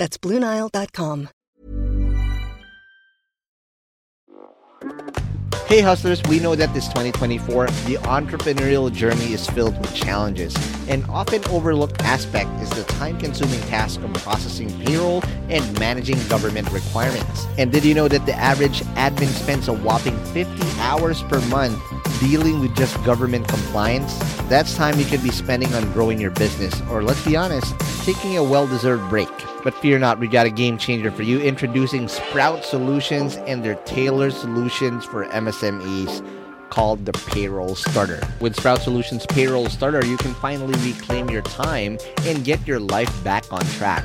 That's BlueNile.com. Hey hustlers, we know that this 2024, the entrepreneurial journey is filled with challenges. An often overlooked aspect is the time consuming task of processing payroll and managing government requirements. And did you know that the average admin spends a whopping 50 hours per month dealing with just government compliance? That's time you could be spending on growing your business, or let's be honest, taking a well deserved break. But fear not, we got a game changer for you introducing Sprout Solutions and their tailored solutions for MSMEs called the Payroll Starter. With Sprout Solutions Payroll Starter, you can finally reclaim your time and get your life back on track.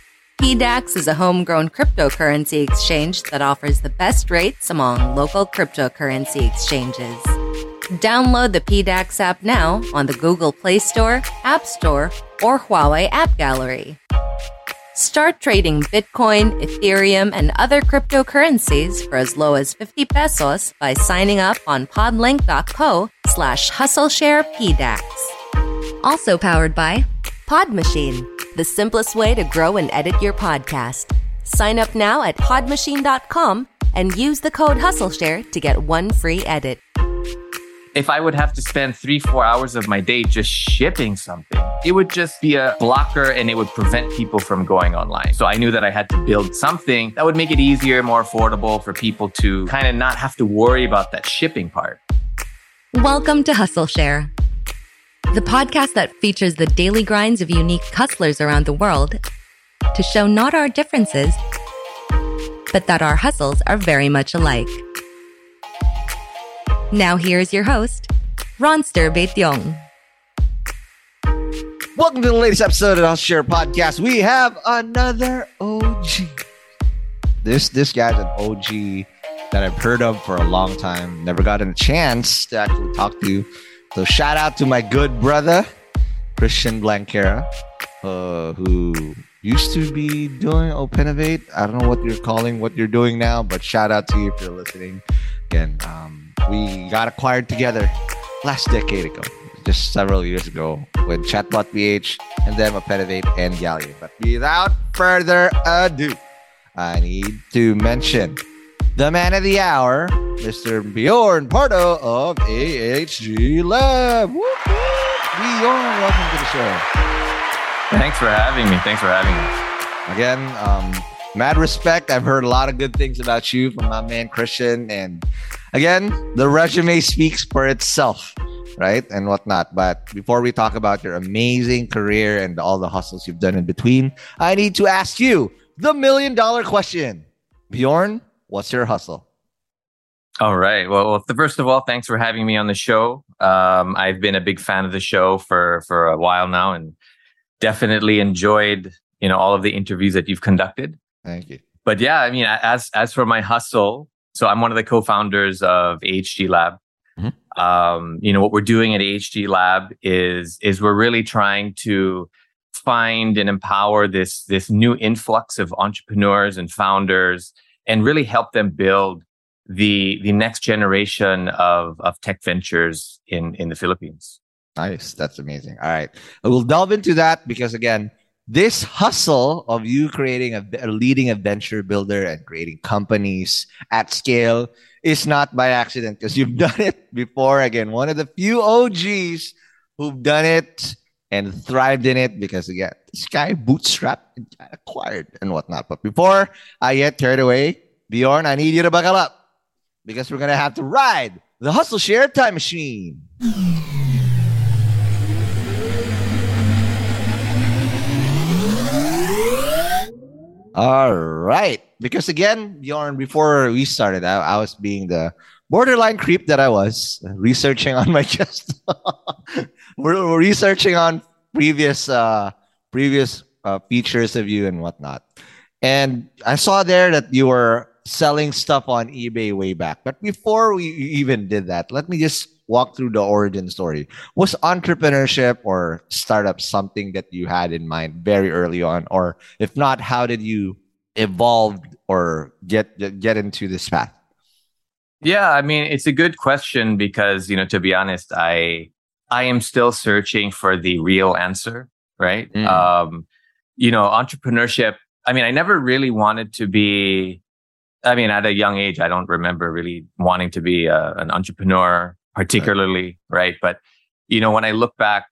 PDAX is a homegrown cryptocurrency exchange that offers the best rates among local cryptocurrency exchanges. Download the PDAX app now on the Google Play Store, App Store, or Huawei App Gallery. Start trading Bitcoin, Ethereum, and other cryptocurrencies for as low as 50 pesos by signing up on podlink.co slash hustlesharepdax. Also powered by Pod Machine, the simplest way to grow and edit your podcast. Sign up now at podmachine.com and use the code HustleShare to get one free edit. If I would have to spend three, four hours of my day just shipping something, it would just be a blocker and it would prevent people from going online. So I knew that I had to build something that would make it easier, more affordable for people to kind of not have to worry about that shipping part. Welcome to Hustle Share, the podcast that features the daily grinds of unique hustlers around the world to show not our differences, but that our hustles are very much alike. Now here's your host, Ronster Beityong. Welcome to the latest episode of Hustle Share Podcast. We have another OG. This this guy's an OG that I've heard of for a long time. Never gotten a chance to actually talk to. So shout out to my good brother, Christian Blanquera, uh, who used to be doing Openovate. I don't know what you're calling what you're doing now, but shout out to you if you're listening. Again, um, we got acquired together last decade ago, just several years ago, with Chatbot PH and then Openovate and Galleon. But without further ado, I need to mention the man of the hour, Mr. Bjorn Pardo of AHG Lab. Bjorn, welcome to the show. Thanks for having me. Thanks for having me. Again, um, mad respect. I've heard a lot of good things about you from my man Christian. And again, the resume speaks for itself, right? And whatnot. But before we talk about your amazing career and all the hustles you've done in between, I need to ask you the million dollar question. Bjorn, what's your hustle? All right. Well, well, first of all, thanks for having me on the show. Um, I've been a big fan of the show for for a while now, and definitely enjoyed you know all of the interviews that you've conducted. Thank you. But yeah, I mean, as as for my hustle, so I'm one of the co-founders of AHG Lab. Mhm. Um, you know what we're doing at AHG Lab is is we're really trying to find and empower this this new influx of entrepreneurs and founders and really help them build the the next generation of of tech ventures in in the Philippines. Nice. That's amazing. All right. We'll delve into that because again, this hustle of you creating a, a leading a venture builder and creating companies at scale is not by accident because you've done it before. Again, one of the few OGs who've done it and thrived in it because again, this guy bootstrapped acquired and whatnot. But before I get carried away, Bjorn, I need you to buckle up because we're gonna have to ride the hustle share time machine. All right. Because again, Bjorn, before we started, I, I was being the borderline creep that I was, researching on my chest. We're, we're, researching on previous uh, previous uh, features of you and whatnot. And I saw there that you were selling stuff on eBay way back. But before we even did that, let me just walk through the origin story. Was entrepreneurship or startup something that you had in mind very early on? Or if not, how did you evolve or get get into this path? Yeah, I mean, it's a good question because, you know, to be honest, I I am still searching for the real answer, right? Mm. Um, you know, entrepreneurship, I mean, I never really wanted to be I mean, at a young age, I don't remember really wanting to be a, uh, an entrepreneur particularly, right. right? But you know, when I look back,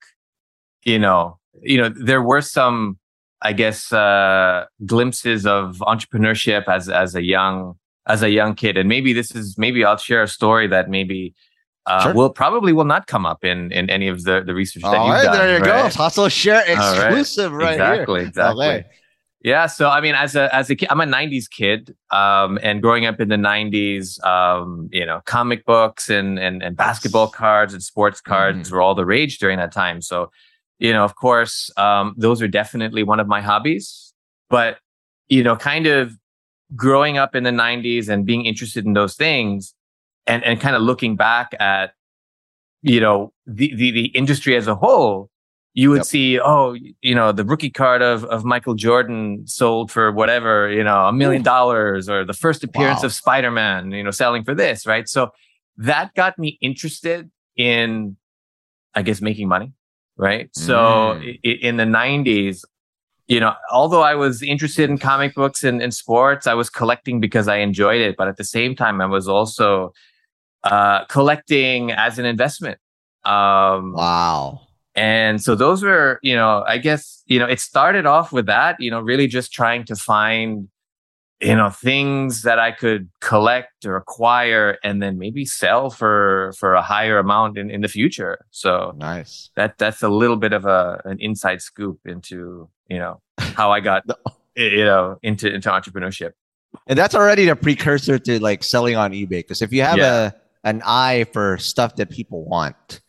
you know, you know, there were some, I guess, uh, glimpses of entrepreneurship as as a young as a young kid, and maybe this is maybe I'll share a story that maybe uh, sure. will probably will not come up in in any of the the research that you've right, done. There you right? go, hustle share exclusive right, right, exactly, here. Exactly, yeah. So I mean, as a as a kid, I'm a '90s kid, um, and growing up in the '90s, um, you know, comic books and and and basketball cards and sports cards mm-hmm. were all the rage during that time. So, you know, of course, um, those are definitely one of my hobbies. But you know, kind of growing up in the '90s and being interested in those things, and and kind of looking back at, you know, the the, the industry as a whole you would yep. see, oh, you know, the rookie card of, of Michael Jordan sold for whatever, you know, a million dollars or the first appearance wow. of Spider-Man, you know, selling for this, right? So that got me interested in, I guess, making money, right? Mm. So in the 90s, you know, although I was interested in comic books and, and sports, I was collecting because I enjoyed it. But at the same time, I was also uh, collecting as an investment. Um, wow and so those were, you know, I guess, you know, it started off with that, you know, really just trying to find, you know, things that I could collect or acquire and then maybe sell for for a higher amount in, in the future. So nice. That that's a little bit of a an inside scoop into, you know, how I got you know into into entrepreneurship. And that's already a precursor to like selling on eBay. Because if you have yeah. a an eye for stuff that people want,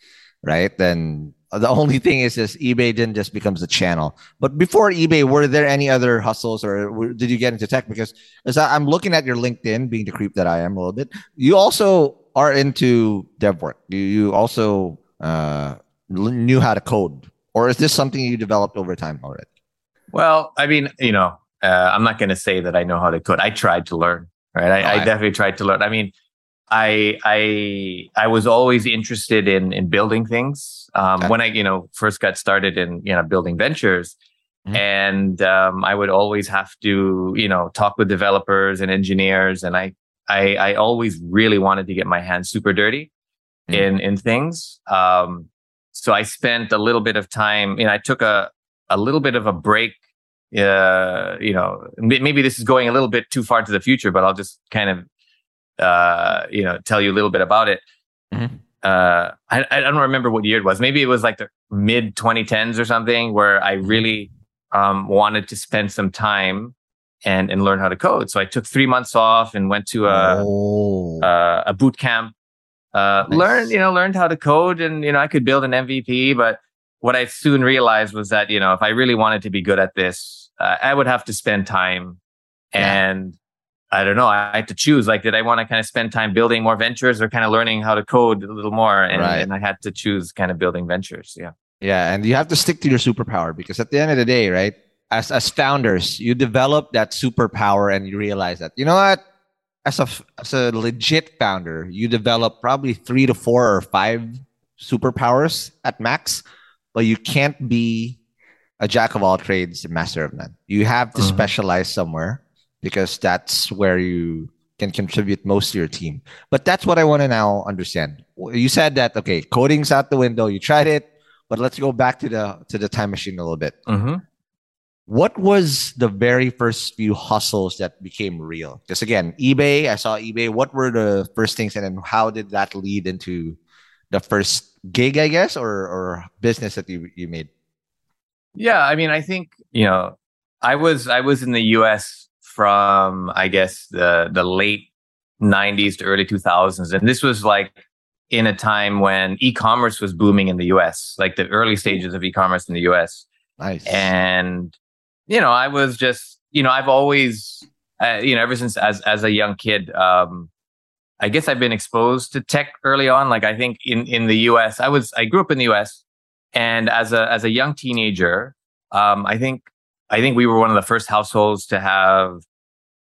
right? Then the only thing is, this eBay then just becomes a channel. But before eBay, were there any other hustles, or did you get into tech? Because as I'm looking at your LinkedIn, being the creep that I am a little bit, you also are into dev work. You you also uh, knew how to code, or is this something you developed over time already? Well, I mean, you know, uh, I'm not going to say that I know how to code. I tried to learn, right? I, oh, I definitely tried to learn. I mean, I I I was always interested in in building things. Um, okay. When I you know first got started in you know building ventures, mm-hmm. and um, I would always have to you know talk with developers and engineers, and I I, I always really wanted to get my hands super dirty mm-hmm. in in things. Um, so I spent a little bit of time. You know, I took a a little bit of a break. Uh, you know, maybe this is going a little bit too far to the future, but I'll just kind of uh, you know, tell you a little bit about it. Mm-hmm. Uh, I, I don't remember what year it was. Maybe it was like the mid 2010s or something where I mm-hmm. really um, wanted to spend some time and and learn how to code. So I took three months off and went to a oh. uh, a boot camp. Uh, nice. Learned you know learned how to code and you know I could build an MVP. But what I soon realized was that you know if I really wanted to be good at this, uh, I would have to spend time and I don't know. I had to choose. Like, did I want to kind of spend time building more ventures or kind of learning how to code a little more? And, right. and I had to choose kind of building ventures. Yeah. Yeah. And you have to stick to your superpower because at the end of the day, right? As, as founders, you develop that superpower and you realize that, you know what? as a as a legit founder, you develop probably three to four or five superpowers at max, but you can't be a jack of all trades, master of none. You have to mm-hmm. specialize somewhere because that's where you can contribute most to your team. But that's what I want to now understand. You said that okay, coding's out the window. You tried it, but let's go back to the to the time machine a little bit. Mm-hmm. What was the very first few hustles that became real? Because again, eBay, I saw eBay. What were the first things, and then how did that lead into the first gig, I guess, or or business that you you made? Yeah, I mean, I think you know, I was I was in the U.S. from I guess the the late '90s to early 2000s, and this was like in a time when e-commerce was booming in the U.S., like the early stages of e-commerce in the U.S. Nice. And you know, I was just you know, I've always uh, you know, ever since as as a young kid, um, I guess I've been exposed to tech early on. Like I think in in the U.S., I was I grew up in the U.S. And as a as a young teenager, um, I think I think we were one of the first households to have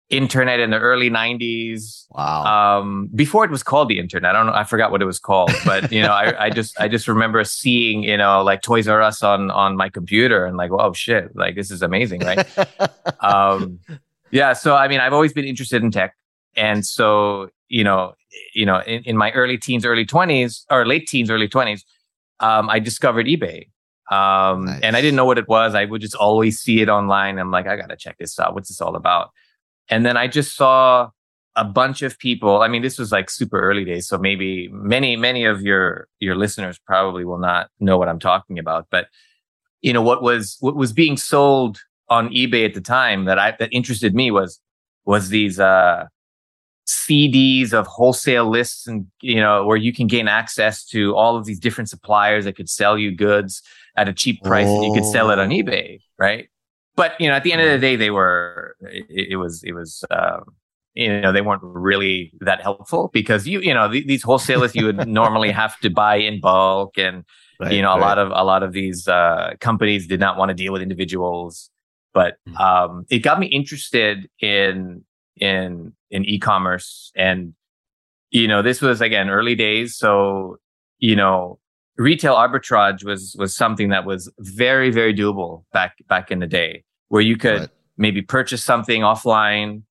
internet in the early 90s wow. Um, before it was called the internet. I don't know i forgot what it was called but you know I, I just i just remember seeing you know like toys r us on on my computer and like oh shit like this is amazing right? Um, yeah so i mean i've always been interested in tech. And so you know you know in, in my early teens early 20s or late teens early 20s um, I discovered eBay. Um, nice. And I didn't know what it was. I would just always see it online. I'm like, I got to check this out. What's this all about? And then I just saw a bunch of people. I mean, this was like super early days. So maybe many, many of your, your listeners probably will not know what I'm talking about. But, you know, what was, what was being sold on eBay at the time that I, that interested me was, was these, uh, CDs of wholesale lists and, you know, where you can gain access to all of these different suppliers that could sell you goods at a cheap price oh. and you could sell it on oh. eBay. Right. But, you know, at the end of the day, they were, it, it was, it was, um, you know, they weren't really that helpful because you, you know, th- these wholesalers you would normally have to buy in bulk and, right, you know, right. a lot of, a lot of these, uh, companies did not want to deal with individuals. But, hmm. um, it got me interested in, in in e-commerce and you know this was again early days so you know retail arbitrage was was something that was very very doable back back in the day where you could right. maybe purchase something offline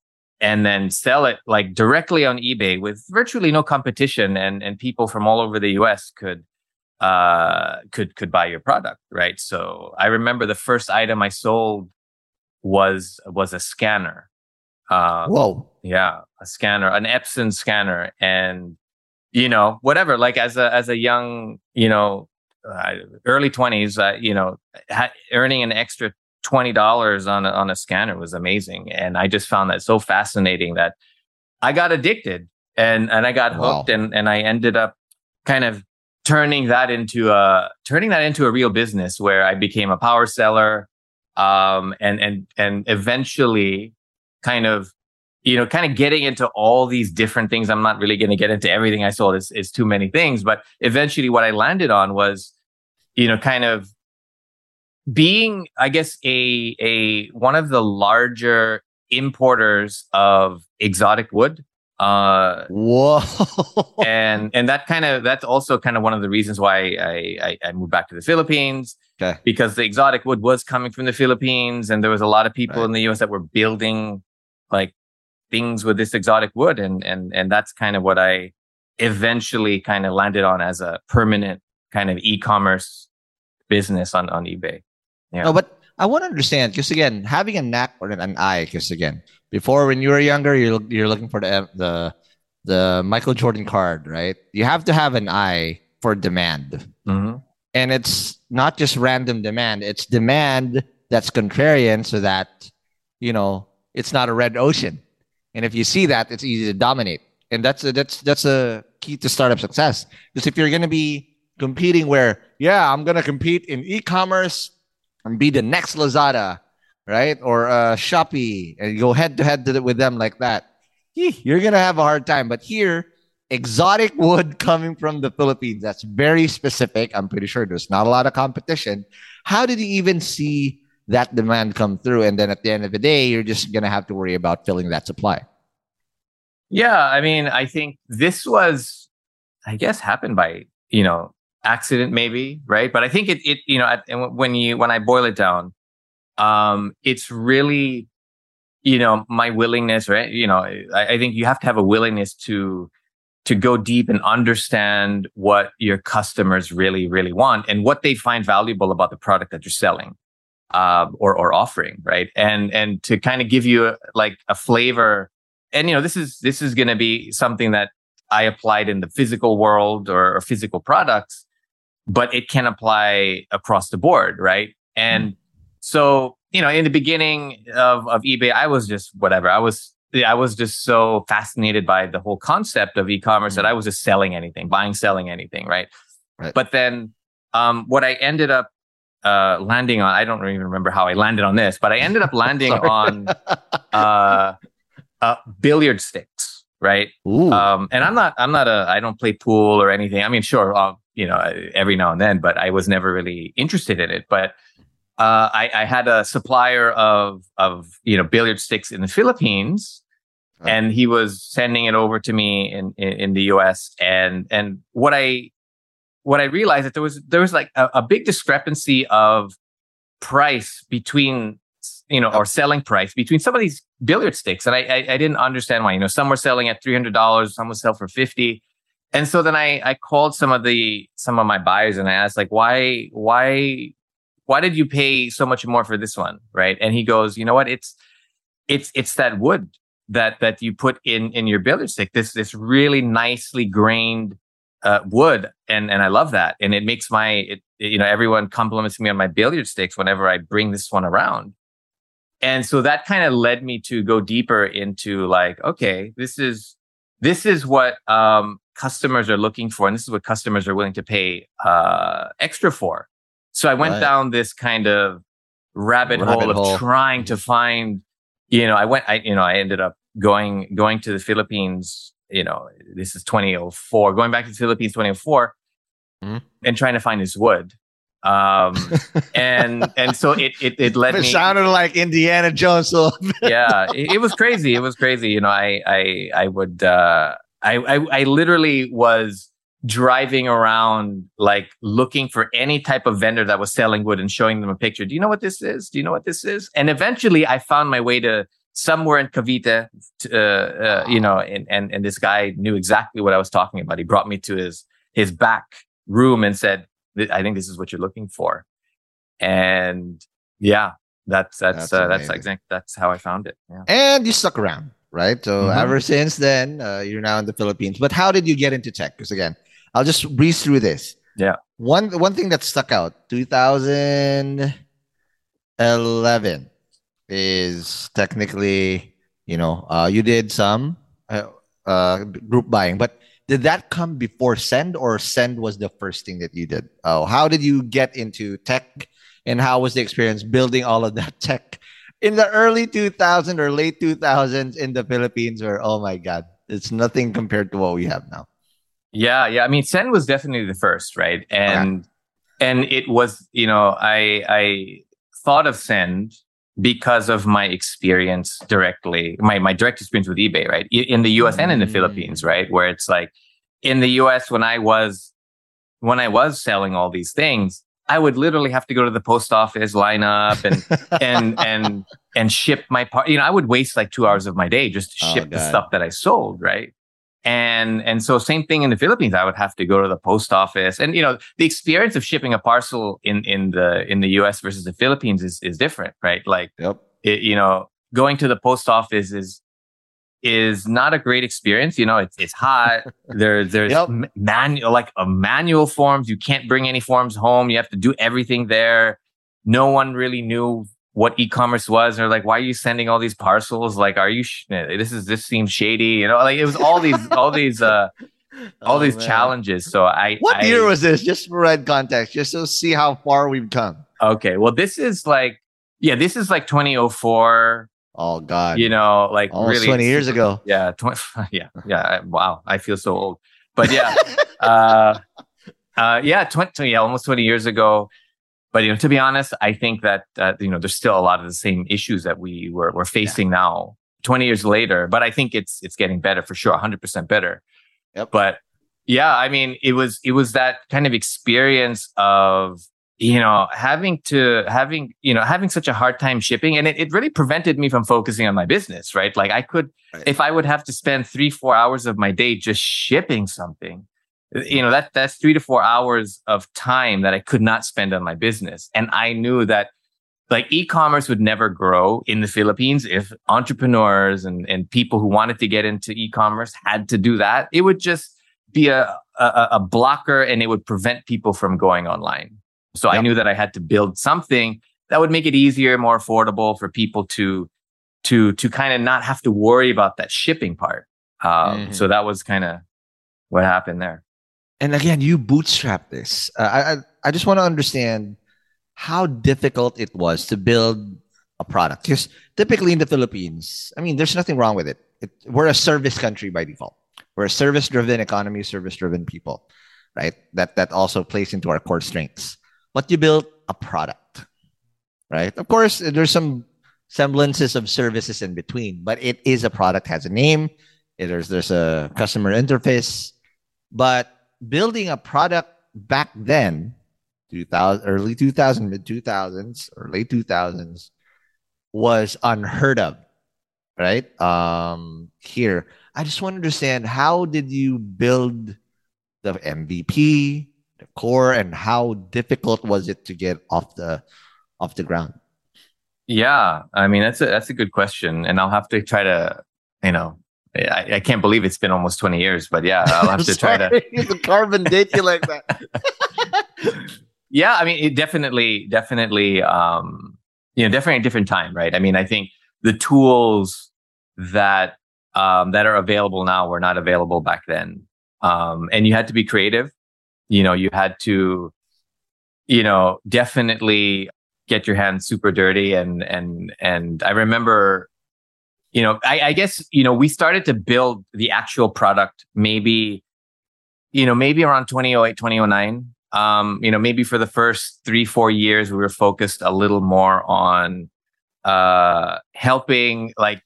and then sell it like directly on eBay with virtually no competition and and people from all over the US could uh could could buy your product right so i remember the first item i sold was was a scanner uh, Whoa. Yeah, a scanner, an Epson scanner, and you know whatever. Like as a as a young, you know, uh, early twenties, uh, you know, ha- earning an extra twenty dollars on a, on a scanner was amazing, and I just found that so fascinating that I got addicted and and I got hooked, wow. and and I ended up kind of turning that into a turning that into a real business where I became a power seller um and and and eventually kind of you know, kind of getting into all these different things. I'm not really going to get into everything I sold. It's, it's too many things, but eventually what I landed on was, you know, kind of being, I guess, a, a, one of the larger importers of exotic wood. Uh, Whoa. and, and that kind of, that's also kind of one of the reasons why I, I, I moved back to the Philippines. Okay. Because the exotic wood was coming from the Philippines and there was a lot of people right. in the US that were building like things with this exotic wood and and and that's kind of what I eventually kind of landed on as a permanent kind of e-commerce business on on eBay. Yeah. No, but I want to understand because again, having a knack or an eye, because again, before when you were younger, you're you're looking for the the the Michael Jordan card, right? You have to have an eye for demand, mm-hmm. and it's not just random demand; it's demand that's contrarian, so that you know it's not a red ocean. And if you see that, it's easy to dominate. And that's a, that's that's a key to startup success. Because if you're going to be competing where, yeah, I'm going to compete in e-commerce and be the next Lazada, right? Or uh, Shopee and go head to head with them like that, you're going to have a hard time. But here, exotic wood coming from the Philippines, that's very specific. I'm pretty sure there's not a lot of competition. How did you even see that demand come through and then at the end of the day you're just going to have to worry about filling that supply Yeah, I mean, I think this was, I guess, happened by you know accident maybe, right? But I think it it you know when you when I boil it down, um, it's really you know my willingness, right? You know, I, I think you have to have a willingness to to go deep and understand what your customers really really want and what they find valuable about the product that you're selling uh, or or offering, right? And and to kind of give you a, like a flavor. And you know, this is this is going to be something that I applied in the physical world or, or, physical products, but it can apply across the board, right? And mm. so you know, in the beginning of of eBay, I was just whatever. I was I was just so fascinated by the whole concept of e-commerce mm. that I was just selling anything, buying, selling anything, right? right. But then um, what I ended up uh, landing on. I don't even remember how I landed on this, but I ended up landing on uh, uh, billiard sticks, right? Um, and I'm not, I'm not a, I don't play pool or anything. I mean, sure, I'll, you know, every now and then, but I was never really interested in it. But uh, I, I, had a supplier of, of you know, billiard sticks in the Philippines. And he was sending it over to me in, in, in the US. And and what I what I realized that there was there was like a, a big discrepancy of price between you know or selling price between some of these billiard sticks, and I I, I didn't understand why. You know, some were selling at three hundred dollars, some would sell for fifty. And so then I I called some of the some of my buyers and I asked like why why why did you pay so much more for this one? Right? And he goes you know what? It's it's it's that wood that that you put in in your billiard stick. This this really nicely grained uh, wood, and and I love that, and it makes my it, you know everyone compliments me on my billiard sticks whenever I bring this one around, and so that kind of led me to go deeper into like okay, this is this is what um, customers are looking for, and this is what customers are willing to pay uh, extra for. So I went right. down this kind of rabbit, rabbit hole, hole of trying to find, you know, I went, I you know, I ended up going going to the Philippines you know, this is 2004, going back to the Philippines 2004 mm-hmm. and trying to find his wood. Um, and and so it it, it led it me. sounded like Indiana Jones. yeah, it, it, was crazy. It was crazy. You know, I I I would uh, I, I I literally was driving around like looking for any type of vendor that was selling wood and showing them a picture. Do you know what this is? Do you know what this is? And eventually, I found my way to somewhere in Cavite, uh, uh, you know, and, and, and this guy knew exactly what I was talking about. He brought me to his, his back room and said, I think this is what you're looking for. And yeah, that's, that's, that's, uh, that's exactly, that's how I found it. Yeah. And you stuck around, right? So mm-hmm. ever since then, uh, you're now in the Philippines, but how did you get into tech? Because again, I'll just breeze through this. Yeah. One, one thing that stuck out 2011 is technically, you know, uh, you did some uh, uh, group buying, but did that come before Send or Send was the first thing that you did? Oh, how did you get into tech and how was the experience building all of that tech in the early 2000s or late 2000s in the Philippines where, oh my God, it's nothing compared to what we have now. Yeah, yeah. I mean, Send was definitely the first, right? And okay. and it was, you know, I I thought of Send because of my experience directly, my, my direct experience with eBay, right? In the US mm. and in the Philippines, mm. right? Where it's like in the US, when I was, when I was selling all these things, I would literally have to go to the post office, line up and, and, and, and ship my part. You know, I would waste like two hours of my day just to oh, ship oh, the stuff that I sold, right? And and so same thing in the Philippines. I would have to go to the post office, and you know the experience of shipping a parcel in in the in the U.S. versus the Philippines is is different, right? Like, yep. it, you know, going to the post office is is not a great experience. You know, it's it's hot. there there's yep. manual like a manual forms. You can't bring any forms home. You have to do everything there. No one really knew what e-commerce was. And they're like, why are you sending all these parcels? Like, are you, sh- this is, this seems shady. You know, like it was all these, all these, uh, all oh, these man. challenges. So I, what I, year was this? Just for red context, just to see how far we've come. Okay. Well, this is like, yeah, this is like 2004. Oh God. You know, like Almost really 20 years ago. Yeah. 20, yeah. Yeah. Wow. I feel so old, but yeah. uh, uh, yeah. 20, yeah, almost 20 years ago but you know, to be honest, I think that uh, you know there's still a lot of the same issues that we were, we're facing yeah. now 20 years later, but I think it's it's getting better for sure, 100% better. Yep. But yeah, I mean, it was it was that kind of experience of you know having to having you know having such a hard time shipping and it, it really prevented me from focusing on my business right like i could right. if i would have to spend three four hours of my day just shipping something you know that that's three to four hours of time that i could not spend on my business and i knew that like e-commerce would never grow in the Philippines if entrepreneurs and, and people who wanted to get into e-commerce had to do that. It would just be a, a, a blocker and it would prevent people from going online. So yep. I knew that I had to build something that would make it easier, more affordable for people to to to kind of not have to worry about that shipping part. Um, mm-hmm. So that was kind of what happened there. And again, you bootstrap this. Uh, I I just want to understand how difficult it was to build a product. Because typically in the Philippines, I mean, there's nothing wrong with it. it we're a service country by default. We're a service-driven economy, service-driven people, right? That that also plays into our core strengths. But you build a product, right? Of course, there's some semblances of services in between, but it is a product, has a name. There's there's a customer interface, but building a product back then 2000, early 2000, mid 2000s or late 2000s was unheard of, right? Um, here, I just want to understand how did you build the MVP, the core, and how difficult was it to get off the off the ground? Yeah, I mean that's a that's a good question, and I'll have to try to, you know, I, I, can't believe it's been almost 20 years, but yeah, I'll have to try to. the carbon date you like that. yeah, I mean, it definitely, definitely, um, you know, definitely a different time, right? I mean, I think the tools that um, that are available now were not available back then, um, and you had to be creative. You know, you had to, you know, definitely get your hands super dirty, and and and I remember, you know, I, I guess you know we started to build the actual product maybe, you know, maybe around 2008, 2009 um, you know, maybe for the first three, four years, we were focused a little more on uh, helping like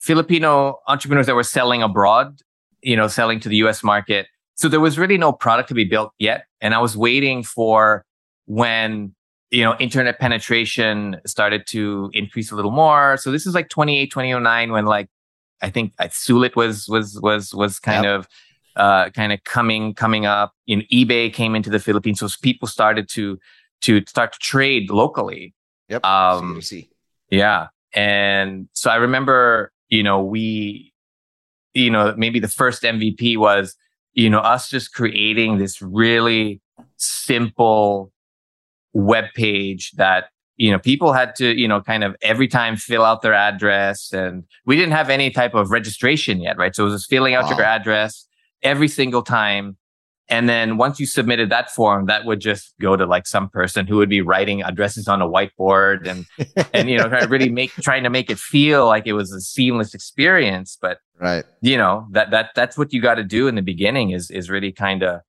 Filipino entrepreneurs that were selling abroad, you know, selling to the US market. So there was really no product to be built yet. And I was waiting for when, you know, internet penetration started to increase a little more. So this is like 28, 2009 when like, I think Sulit was, was, was, was kind yep. of uh, kind of coming coming up. You know, eBay came into the Philippines, so people started to to start to trade locally. Yep. Um, see. Yeah, and so I remember, you know, we, you know, maybe the first MVP was, you know, us just creating this really simple web page that you know people had to you know kind of every time fill out their address and we didn't have any type of registration yet right so it was just filling out wow. your address every single time. And then once you submitted that form, that would just go to like some person who would be writing addresses on a whiteboard and and you know really make trying to make it feel like it was a seamless experience. But right, you know that that that's what you got to do in the beginning is is really kind of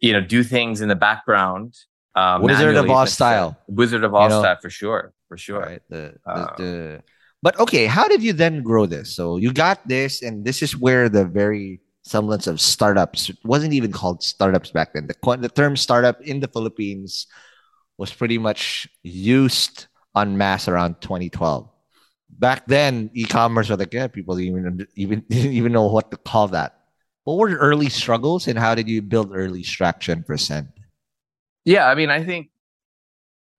you know do things in the background. Um, Wizard of Oz style. Wizard of Oz you know, style for sure, for sure. Right. The, the, um, the but okay, how did you then grow this? So you got this, and this is where the very semblance of startups. Wasn't even called startups back then. The, the term startup in the Philippines was pretty much used en masse around 2012. Back then, e-commerce was like, yeah, people even even didn't even know what to call that. What were early struggles, and how did you build early traction for Send? Yeah, I mean, I think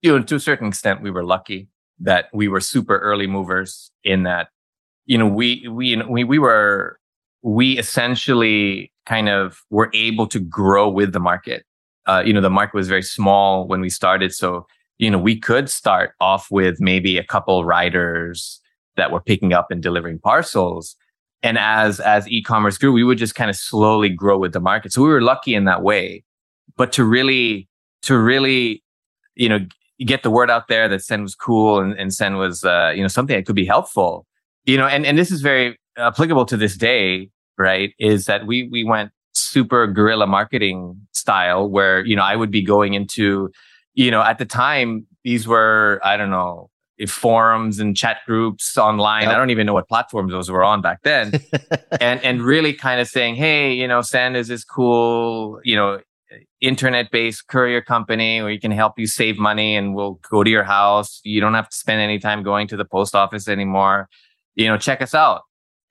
you know to a certain extent we were lucky that we were super early movers in that you know we we we we were we essentially kind of were able to grow with the market. Uh, you know, the market was very small when we started. So, you know, we could start off with maybe a couple riders that were picking up and delivering parcels. And as, as e-commerce grew, we would just kind of slowly grow with the market. So we were lucky in that way. But to really, to really, you know, get the word out there that Send was cool and, and Send was, uh, you know, something that could be helpful, you know, and, and this is very applicable to this day, right, is that we we went super guerrilla marketing style where, you know, I would be going into, you know, at the time, these were, I don't know, forums and chat groups online. Yep. I don't even know what platforms those were on back then. and and really kind of saying, hey, you know, Send is this cool, you know, internet-based courier company where you can help you save money and we'll go to your house. You don't have to spend any time going to the post office anymore. You know, check us out.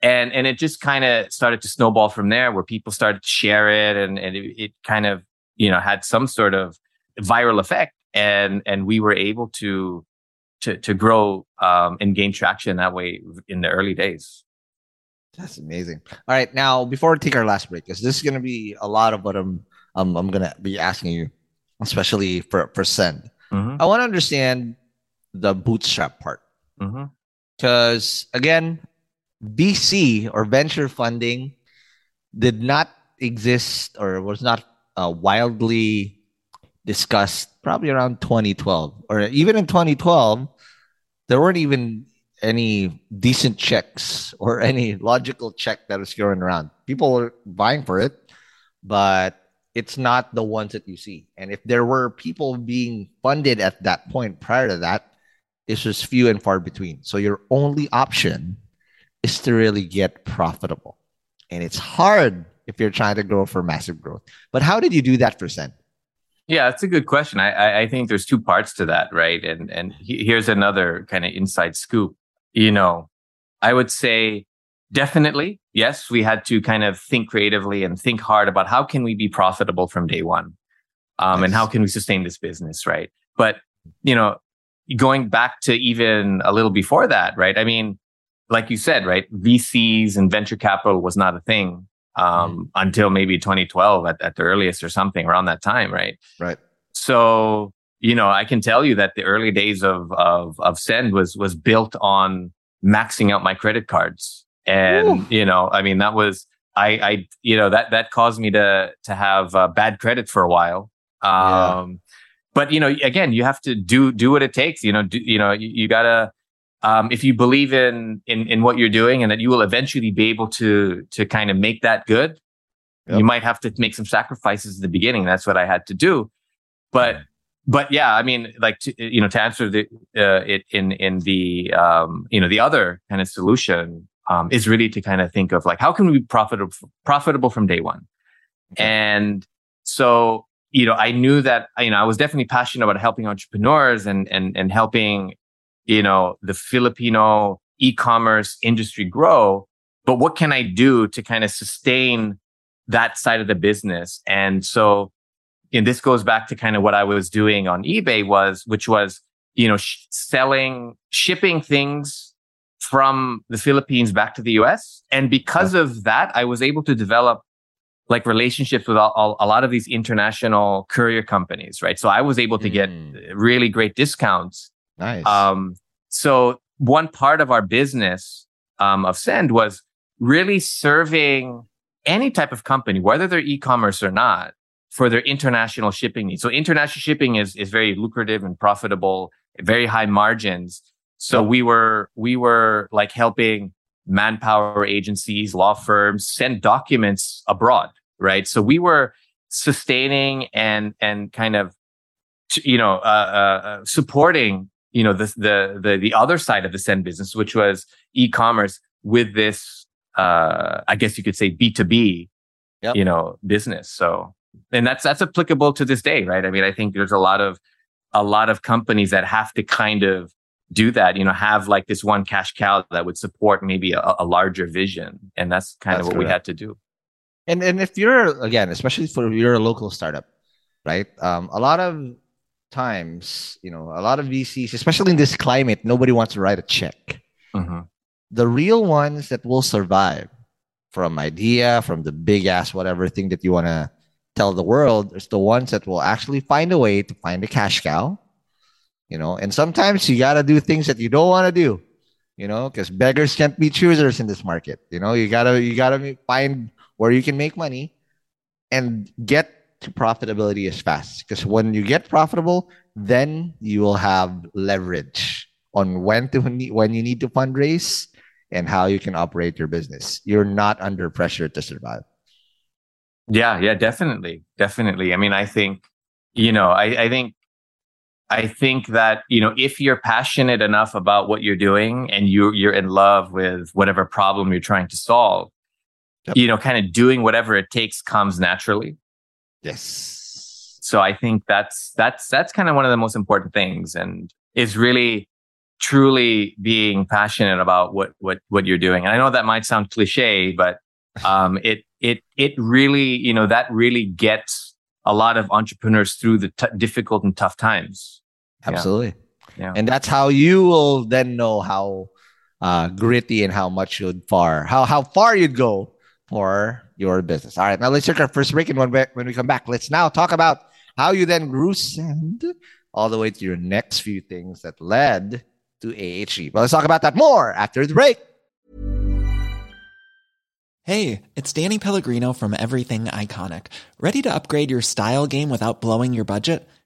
And and it just kind of started to snowball from there where people started to share it and, and it, it kind of, you know, had some sort of viral effect. And and we were able to to to grow um, and gain traction that way in the early days. That's amazing. All right, now before we take our last break, because this is going to be a lot of what I'm um, I'm going to be asking you, especially for for send. Mm-hmm. I want to understand the bootstrap part because mm-hmm. again, VC or venture funding did not exist or was not uh, wildly discussed probably around 2012 or even in 2012 there weren't even any decent checks or any logical check that was going around people were buying for it but it's not the ones that you see and if there were people being funded at that point prior to that it's just few and far between so your only option is to really get profitable and it's hard if you're trying to grow for massive growth but how did you do that for send yeah, that's a good question. I, I think there's two parts to that, right? And and here's another kind of inside scoop. You know, I would say definitely yes, we had to kind of think creatively and think hard about how can we be profitable from day one, um, nice. and how can we sustain this business, right? But you know, going back to even a little before that, right? I mean, like you said, right? VCs and venture capital was not a thing um, mm. until maybe 2012 at, at the earliest or something around that time, right? Right. So you know, I can tell you that the early days of of of Send was was built on maxing out my credit cards, and Ooh. you know, I mean, that was I I you know that that caused me to to have uh, bad credit for a while. Um, yeah. But you know, again, you have to do do what it takes. You know, do, you know, you, you gotta um, if you believe in, in in what you're doing and that you will eventually be able to to kind of make that good, yep. you might have to make some sacrifices in the beginning. That's what I had to do, but but yeah, I mean, like to, you know, to answer the uh, it in in the um, you know the other kind of solution um, is really to kind of think of like how can we be profitable profitable from day one, and so you know I knew that you know I was definitely passionate about helping entrepreneurs and and and helping you know, the Filipino e-commerce industry grow, but what can I do to kind of sustain that side of the business? And so, and this goes back to kind of what I was doing on eBay was, which was, you know, sh- selling, shipping things from the Philippines back to the US. And because yeah. of that, I was able to develop like relationships with all, all, a lot of these international courier companies, right? So I was able to mm. get really great discounts Nice. Um, so one part of our business um, of Send was really serving any type of company, whether they're e-commerce or not, for their international shipping needs. So international shipping is is very lucrative and profitable, very high margins. So we were we were like helping manpower agencies, law firms send documents abroad, right? So we were sustaining and and kind of you know uh, uh, uh supporting you know, the, the, the, the other side of the Send business, which was e-commerce with this, uh, I guess you could say B2B, you know, business. So, and that's, that's applicable to this day, right? I mean, I think there's a lot of, a lot of companies that have to kind of do that, you know, have like this one cash cow that would support maybe a, a larger vision. And that's kind that's of what correct. we had to do. And, and if you're, again, especially for you're a local startup, right? Um, a lot of times, you know, a lot of VCs, especially in this climate, nobody wants to write a check. Mm-hmm. The real ones that will survive from idea, from the big ass whatever thing that you want to tell the world, is the ones that will actually find a way to find a cash cow. You know, and sometimes you got to do things that you don't want to do. You know, because beggars can't be choosers in this market. You know, you gotta you gotta find where you can make money and get to profitability as fast. Because when you get profitable then you will have leverage on when to when you need to fundraise and how you can operate your business. You're not under pressure to survive. Yeah yeah definitely. Definitely. I mean i think you know i, I think I think that, you know, if you're passionate enough about what you're doing and you you're in love with whatever problem you're trying to solve, yep. you know, kind of doing whatever it takes comes naturally. Yes. So I think that's that's that's kind of one of the most important things and is really truly being passionate about what what what you're doing. And I know that might sound cliche, but um it it it really, you know, that really gets a lot of entrepreneurs through the t- difficult and tough times Absolutely. Yeah. And that's how you will then know how uh, gritty and how much you'd far, how how far you'd go for your business. All right, now let's take our first break, and when we, when we come back, let's now talk about how you then grew Send all the way to your next few things that led to AHG. But let's talk about that more after the break. Hey, it's Danny Pellegrino from Everything Iconic. Ready to upgrade your style game without blowing your budget?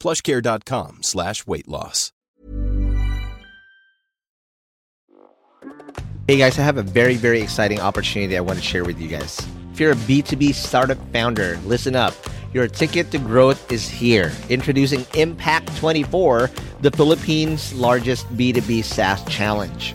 plushcare.com slash weight loss. Hey guys, I have a very, very exciting opportunity I want to share with you guys. If you're a B2B startup founder, listen up. Your ticket to growth is here. Introducing Impact 24, the Philippines' largest B2B SaaS challenge.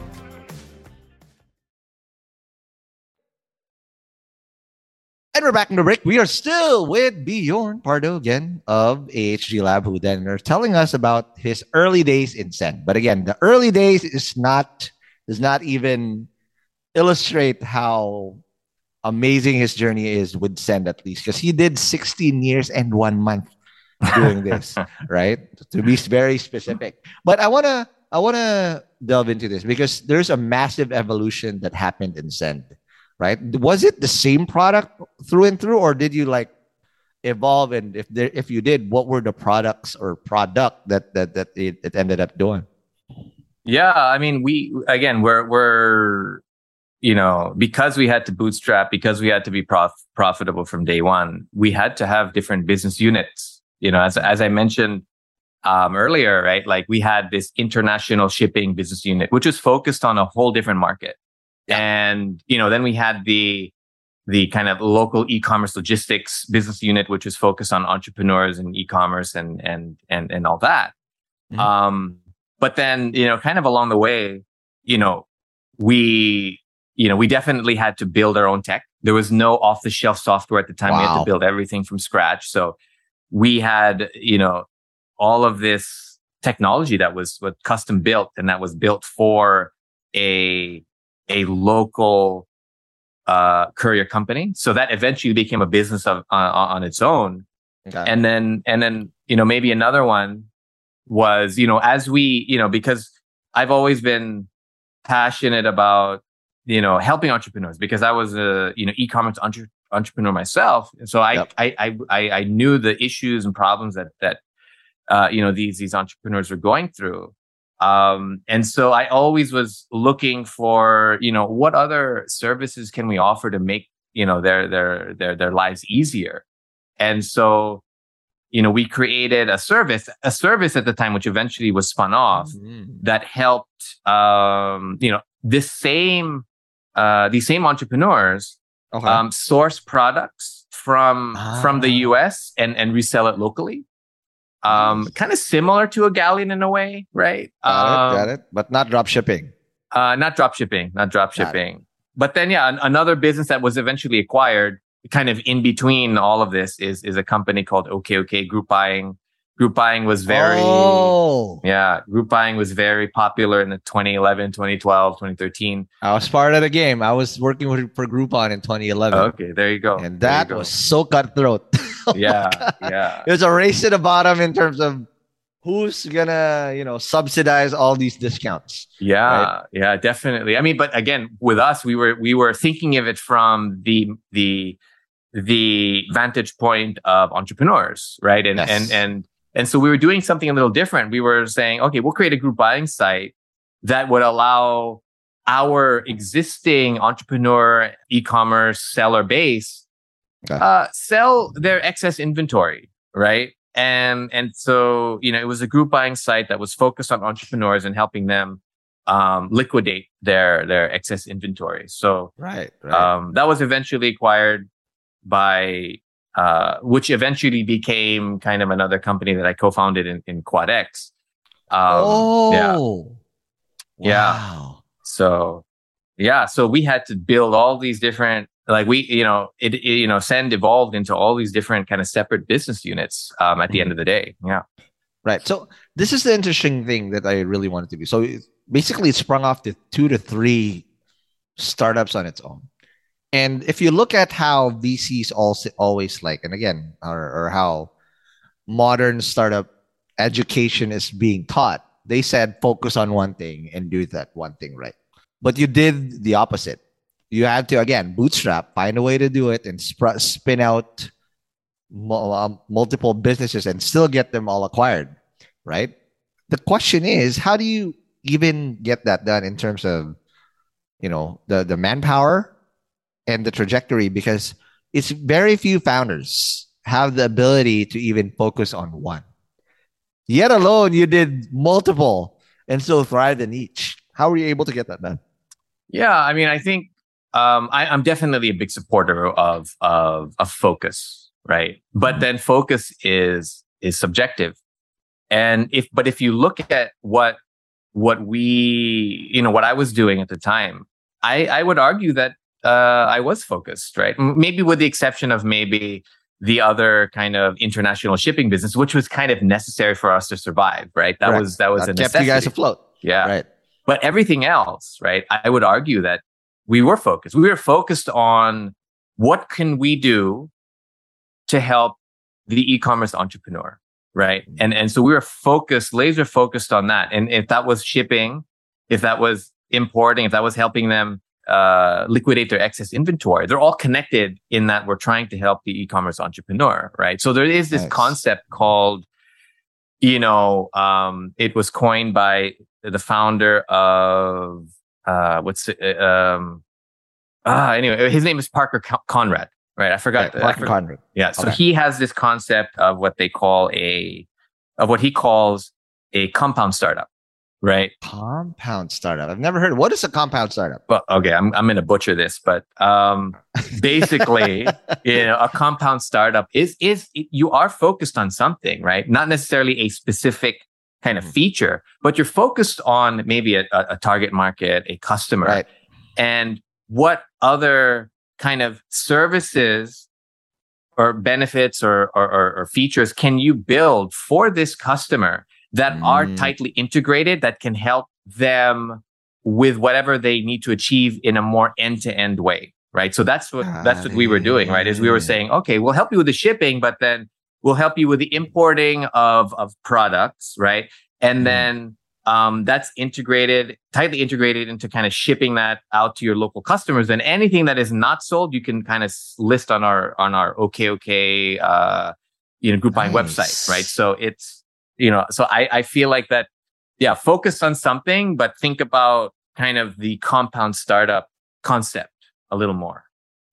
And we're back in the break. We are still with Bjorn Pardo again of AHG Lab, who then are telling us about his early days in Send. But again, the early days is not does not even illustrate how amazing his journey is with Send at least, because he did 16 years and one month doing this, right? To be very specific. But I wanna I wanna delve into this because there's a massive evolution that happened in Send right? Was it the same product through and through, or did you like evolve? And if there, if you did, what were the products or product that that that it, it ended up doing? Yeah, I mean, we again, we're we're you know because we had to bootstrap because we had to be prof- profitable from day one we had to have different business units you know as, as i mentioned um, earlier right like we had this international shipping business unit which was focused on a whole different market and, you know, then we had the, the kind of local e-commerce logistics business unit, which was focused on entrepreneurs and e-commerce and, and, and, and all that. Mm-hmm. Um, but then, you know, kind of along the way, you know, we, you know, we definitely had to build our own tech. There was no off the shelf software at the time. Wow. We had to build everything from scratch. So we had, you know, all of this technology that was, was custom built and that was built for a a local uh, courier company. So that eventually became a business of uh, on its own. Okay. And then and then you know maybe another one was you know as we you know because I've always been passionate about you know helping entrepreneurs because I was a you know e-commerce entre- entrepreneur myself. And so I, yep. I, I I I knew the issues and problems that that uh, you know, these, these entrepreneurs were going through. Um, and so I always was looking for, you know, what other services can we offer to make, you know, their, their, their, their lives easier. And so, you know, we created a service, a service at the time, which eventually was spun off mm-hmm. that helped, um, you know, this same, uh, these same entrepreneurs, okay. um, source products from, ah. from the ah. US and, and resell it locally. Um, kind of similar to a Galleon in a way, right? Got um, it, got it. But not drop shipping. Uh, not drop shipping, not drop shipping. But then, yeah, an- another business that was eventually acquired, kind of in between all of this, is is a company called OKOK OK Group Buying. Group buying was very, oh. yeah, group buying was very popular in the 2011, 2012, 2013. I was part of the game. I was working with, for Groupon in 2011. Okay, there you go. And that go. was so cutthroat. oh yeah, yeah. It was a race to the bottom in terms of who's gonna, you know, subsidize all these discounts. Yeah, right? yeah, definitely. I mean, but again, with us, we were we were thinking of it from the the the vantage point of entrepreneurs, right? And yes. and and and so we were doing something a little different. We were saying, okay, we'll create a group buying site that would allow our existing entrepreneur e-commerce seller base. Uh, sell their excess inventory, right? And and so you know it was a group buying site that was focused on entrepreneurs and helping them um, liquidate their their excess inventory. So right, right. Um, that was eventually acquired by uh, which eventually became kind of another company that I co-founded in, in QuadX. Um, oh, yeah, wow. yeah. So yeah, so we had to build all these different like we you know it, it, you know send evolved into all these different kind of separate business units um, at the end of the day. Yeah. Right. So this is the interesting thing that i really wanted to do so basically it sprung off to two to three startups on its own. And if you look at how vcs also always like and again or, or how modern startup education is being taught they said focus on one thing and do that one thing right. But you did the opposite you have to again bootstrap, find a way to do it, and sp- spin out um, multiple businesses and still get them all acquired, right? The question is, how do you even get that done in terms of, you know, the the manpower and the trajectory? Because it's very few founders have the ability to even focus on one. Yet alone, you did multiple and still thrived in each. How were you able to get that done? Yeah, I mean, I think um, I, am definitely a big supporter of, of of focus, right? But mm-hmm. then focus is is subjective, and if but if you look at what what we you know what I was doing at the time, I I would argue that uh, I was focused, right? Maybe with the exception of maybe the other kind of international shipping business, which was kind of necessary for us to survive, right? That Correct. was that was that a kept necessity. you guys afloat. Yeah, right. But everything else, right? I would argue that we were focused. We were focused on what can we do to help the e-commerce entrepreneur, right? Mm-hmm. And and so we were focused, laser focused on that. And if that was shipping, if that was importing, if that was helping them uh, liquidate their excess inventory, they're all connected in that we're trying to help the e-commerce entrepreneur, right? So there is this nice. concept called, you know, um, it was coined by the founder of uh, what's it, uh, um, ah, anyway, his name is Parker Conrad, right? I forgot. Parker I forgot. Conrad. Yeah. So okay. he has this concept of what they call a, of what he calls a compound startup, right? Compound startup. I've never heard. Of, what is a compound startup? Well, okay, I'm I'm gonna butcher this, but um, basically, you know, a compound startup is is you are focused on something, right? Not necessarily a specific kind of mm-hmm. feature, but you're focused on maybe a, a target market, a customer, right. and what other kind of services or benefits or, or, or, features can you build for this customer that mm. are tightly integrated that can help them with whatever they need to achieve in a more end-to-end way right so that's what that's what we were doing right is we were saying okay we'll help you with the shipping but then We'll help you with the importing of, of products, right? And mm-hmm. then um, that's integrated, tightly integrated into kind of shipping that out to your local customers. And anything that is not sold, you can kind of list on our on our OKOK uh, you know group buying nice. website, right? So it's you know, so I, I feel like that, yeah, focus on something, but think about kind of the compound startup concept a little more.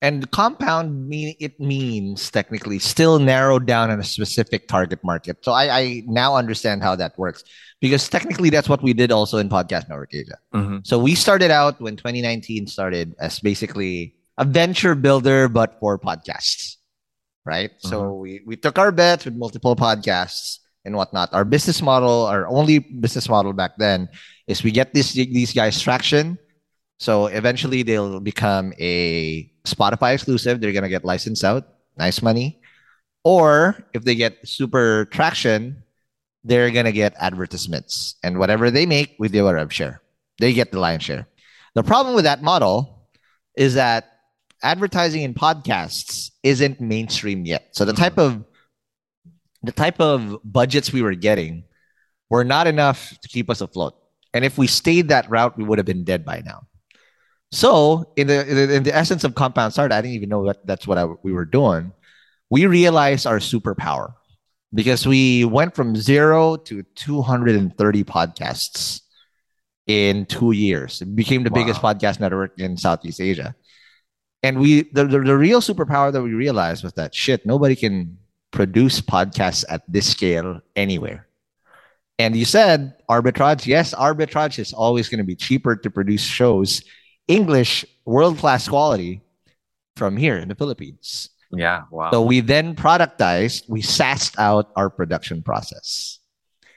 And compound mean it means technically still narrowed down on a specific target market. So I, I now understand how that works because technically that's what we did also in Podcast Network Asia. Mm-hmm. So we started out when 2019 started as basically a venture builder, but for podcasts, right? So Mhm. we, we took our bets with multiple podcasts and whatnot. Our business model, our only business model back then is we get this, these guys traction. So eventually they'll become a Spotify exclusive. They're going to get licensed out, nice money. Or if they get super traction, they're going to get advertisements. And whatever they make, we do a rev share. They get the lion's share. The problem with that model is that advertising in podcasts isn't mainstream yet. So the type of the type of budgets we were getting were not enough to keep us afloat. And if we stayed that route, we would have been dead by now. So in the in the, essence of Compound Start, I didn't even know that that's what I, we were doing. We realized our superpower because we went from zero to 230 podcasts in two years. It became the biggest podcast network in Southeast Asia. And we the, the, the real superpower that we realized was that shit, nobody can produce podcasts at this scale anywhere. And you said arbitrage. Yes, arbitrage is always going to be cheaper to produce shows, English, world class quality from here in the Philippines. Yeah. Wow. So we then productized, we sassed out our production process.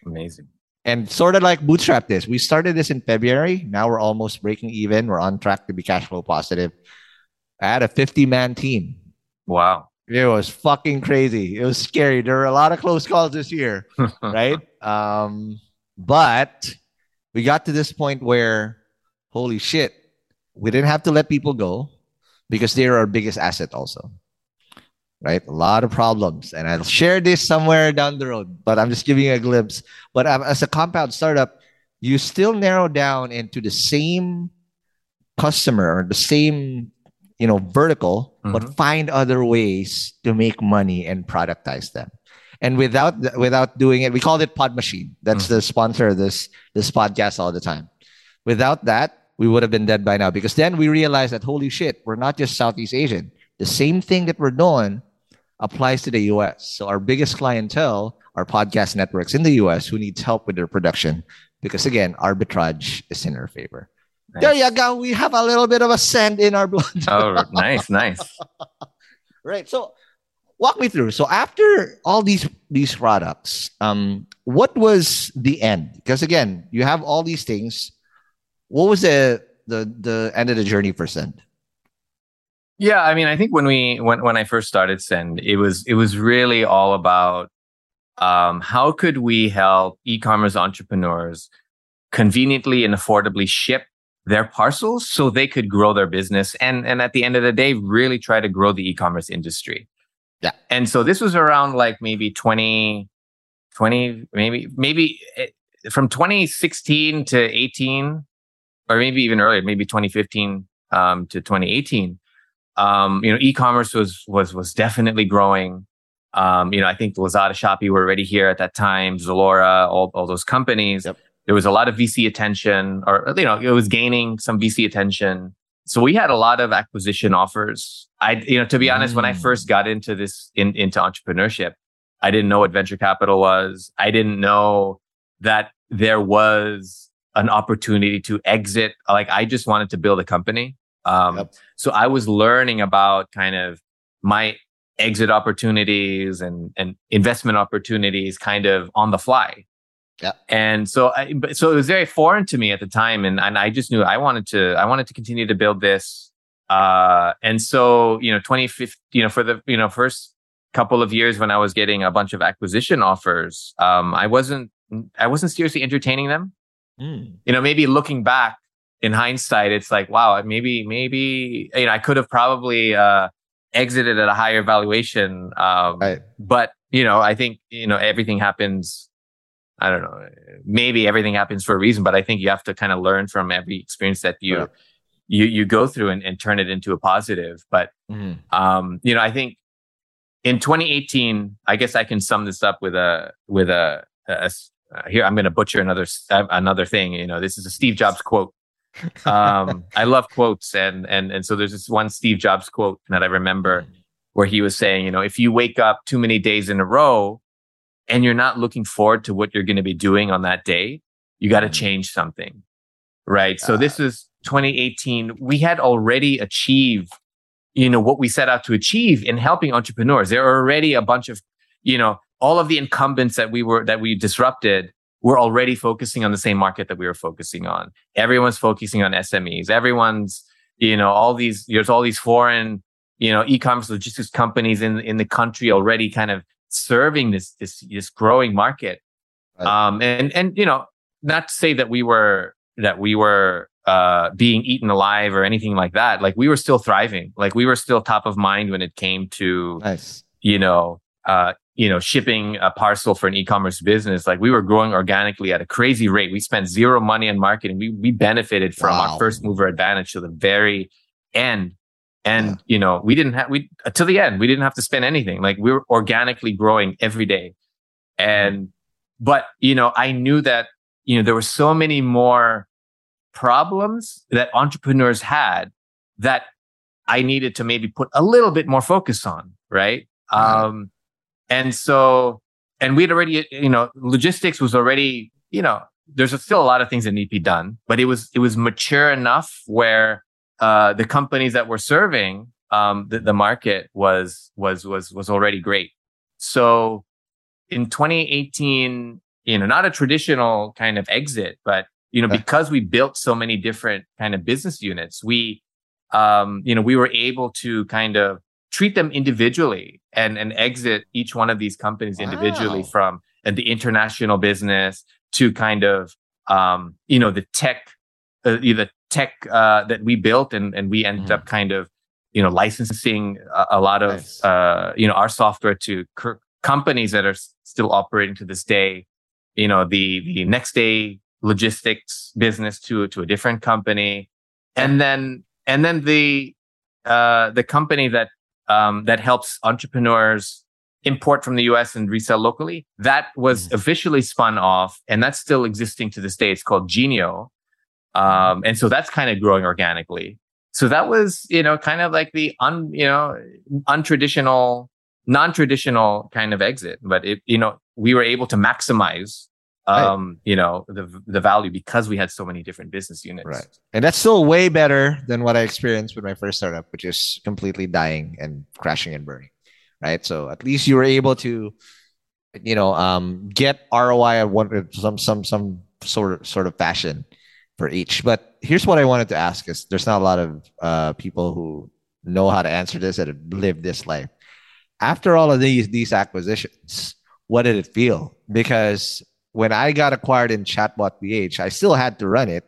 Amazing. And sort of like Bootstrap this, we started this in February. Now we're almost breaking even. We're on track to be cash flow positive. I had a 50 man team. Wow. It was fucking crazy. It was scary. There were a lot of close calls this year, right? Um, but we got to this point where, holy shit, we didn't have to let people go because they're our biggest asset, also. Right? A lot of problems. And I'll share this somewhere down the road, but I'm just giving you a glimpse. But as a compound startup, you still narrow down into the same customer or the same you know vertical but Mhm. find other ways to make money and productize them and without without doing it we called it pod machine that's the sponsor of this this podcast all the time without that we would have been dead by now. Because then we realized that holy shit we're not just southeast asian. The same thing that we're doing applies to the us so our biggest clientele are podcast networks in the us who needs help with their production because again arbitrage is in our favor. There you go. We have a little bit of a sand in our blood. Oh, nice, nice. right. So walk me through. So after all these these products um what was the end? Because again you have all these things what was the the the end of the journey for send Yeah, I mean, I think when we when when I first started Send, it was it was really all about um, how could we help e-commerce entrepreneurs conveniently and affordably ship their parcels so they could grow their business and and at the end of the day really try to grow the e-commerce industry. Yeah. And so this was around like maybe 20 20 maybe maybe eh, from 2016 to 18 or maybe even earlier maybe 2015 um, to 2018 um, you know, e-commerce was was was definitely growing. Um, you know, I think Lazada, Shopee were already here at that time. Zalora, all all those companies. Yep. There was a lot of VC attention, or you know, it was gaining some VC attention. So we had a lot of acquisition offers. I, you know, to be honest, when I Mm. first got into this in, into entrepreneurship, I didn't know what venture capital was. I didn't know that there was an opportunity to exit. Like I just wanted to build a company. Um, Yep. so I was learning about kind of my exit opportunities and, and investment opportunities kind of on the fly. Yeah. And so I, but- so it was very foreign to me at the time. And, and I just knew I wanted to, I wanted to continue to build this. Uh, and so, you know, 2015, you know, for the, you know, first couple of years when I was getting a bunch of acquisition offers, um, I wasn't, I wasn't seriously entertaining them Mm. you know, maybe looking back in hindsight, it's like, wow, maybe, maybe, you know, I could have probably uh, exited at a higher valuation. Um, Right. But, you know, I think, you know, everything happens. I don't know. Maybe everything happens for a reason, but I think you have to kind of learn from every experience that you, Right. you, you go through and, and turn it into a positive. But, Mhm. um, you know, I think in 2018, I guess I can sum this up with a, with a, a, uh, here I'm going to butcher another another thing. You know, this is a Steve Jobs quote. Um, I love quotes, and and and so there's this one Steve Jobs quote that I remember where he was saying, you know, if you wake up too many days in a row and you're not looking forward to what you're going to be doing on that day, you got to mm. change something. Right. So this is 2018. We had already achieved, you know, what we set out to achieve in helping entrepreneurs. There are already a bunch of, you know, all of the incumbents that we were, that we disrupted were already focusing on the same market that we were focusing on. Everyone's focusing on SMEs. Everyone's, you know, all these, there's all these foreign, you know, e-commerce logistics companies in, in the country already kind of serving this, this, this growing market. Right. Um, and, and, you know, not to say that we were that we were uh, being eaten alive or anything like that. Like we were still thriving. Like we were still top of mind when it came to, nice. you know, uh, you know, shipping a parcel for an e-commerce business. Like we were growing organically at a crazy rate. We spent zero money on marketing. We we benefited from wow. our first mover advantage to the very end. And yeah. you know, we didn't have we to the end. We didn't have to spend anything. Like we were organically growing every day. And but you know, I knew that you know, there were so many more problems that entrepreneurs had that I needed to maybe put a little bit more focus on, right? Mm-hmm. Um, and so, and we'd already, you know, logistics was already, you know, there's still a lot of things that need to be done, but it was, it was mature enough where, uh, the companies that were serving, um, the, the market was, was, was, was already great. So in 2018, you know, not a traditional kind of exit, but you know, because we built so many different kind of business units, we, um, you know, we were able to kind of treat them individually and and exit each one of these companies wow. individually from and the international business to kind of um, you know the tech uh, the tech uh, that we built and and we ended mm. up kind of you know licensing a, a lot of nice. uh, you know our software to c- companies that are s- still operating to this day you know, the, the next day logistics business to, to a different company. And then, and then the, uh, the company that, um, that helps entrepreneurs import from the US and resell locally. That was mm. officially spun off and that's still existing to this day. It's called Genio. Um, and so that's kind of growing organically. So that was, you know, kind of like the un, you know, untraditional, non-traditional kind of exit. But it, you know, we were able to maximize um right. you know the the value because we had so many different business units. Right. And that's still way better than what i experienced with my first startup which is completely dying and crashing and burning right? So at least you were able to you know um get roi at one some some some sort of sort of fashion for each. But here's what i wanted to ask is there's not a lot of uh people who know how to answer this that have lived this life. After all of these these acquisitions what did it feel? Because when I got acquired in Chatbot PH, I still had to run it,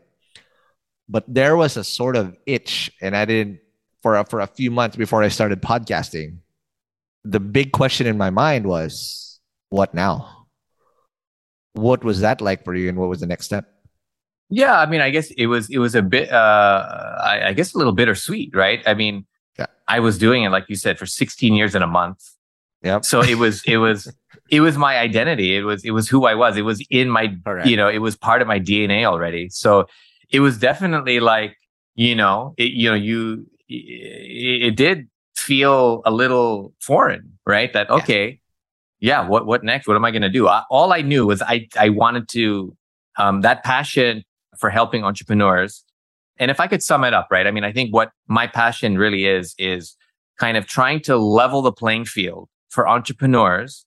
but there was a sort of itch, and I didn't for a, for a few months before I started podcasting. The big question in my mind was, what now? What was that like for you, and what was the next step? Yeah, I mean, I guess it was it was a bit, uh, I, I guess, a little bittersweet, right? I mean, yeah. I was doing it like you said for 16 years in a month. Yep. So it was it was it was my identity. It was it was who I was. It was in my Correct. you know, it was part of my DNA already. So it was definitely like, you know, it, you know, you it, it did feel a little foreign, right? That okay, yeah, yeah what what next? What am I going to do? I, all I knew was I I wanted to um that passion for helping entrepreneurs. And if I could sum it up, right? I mean, I think what my passion really is is kind of trying to level the playing field for entrepreneurs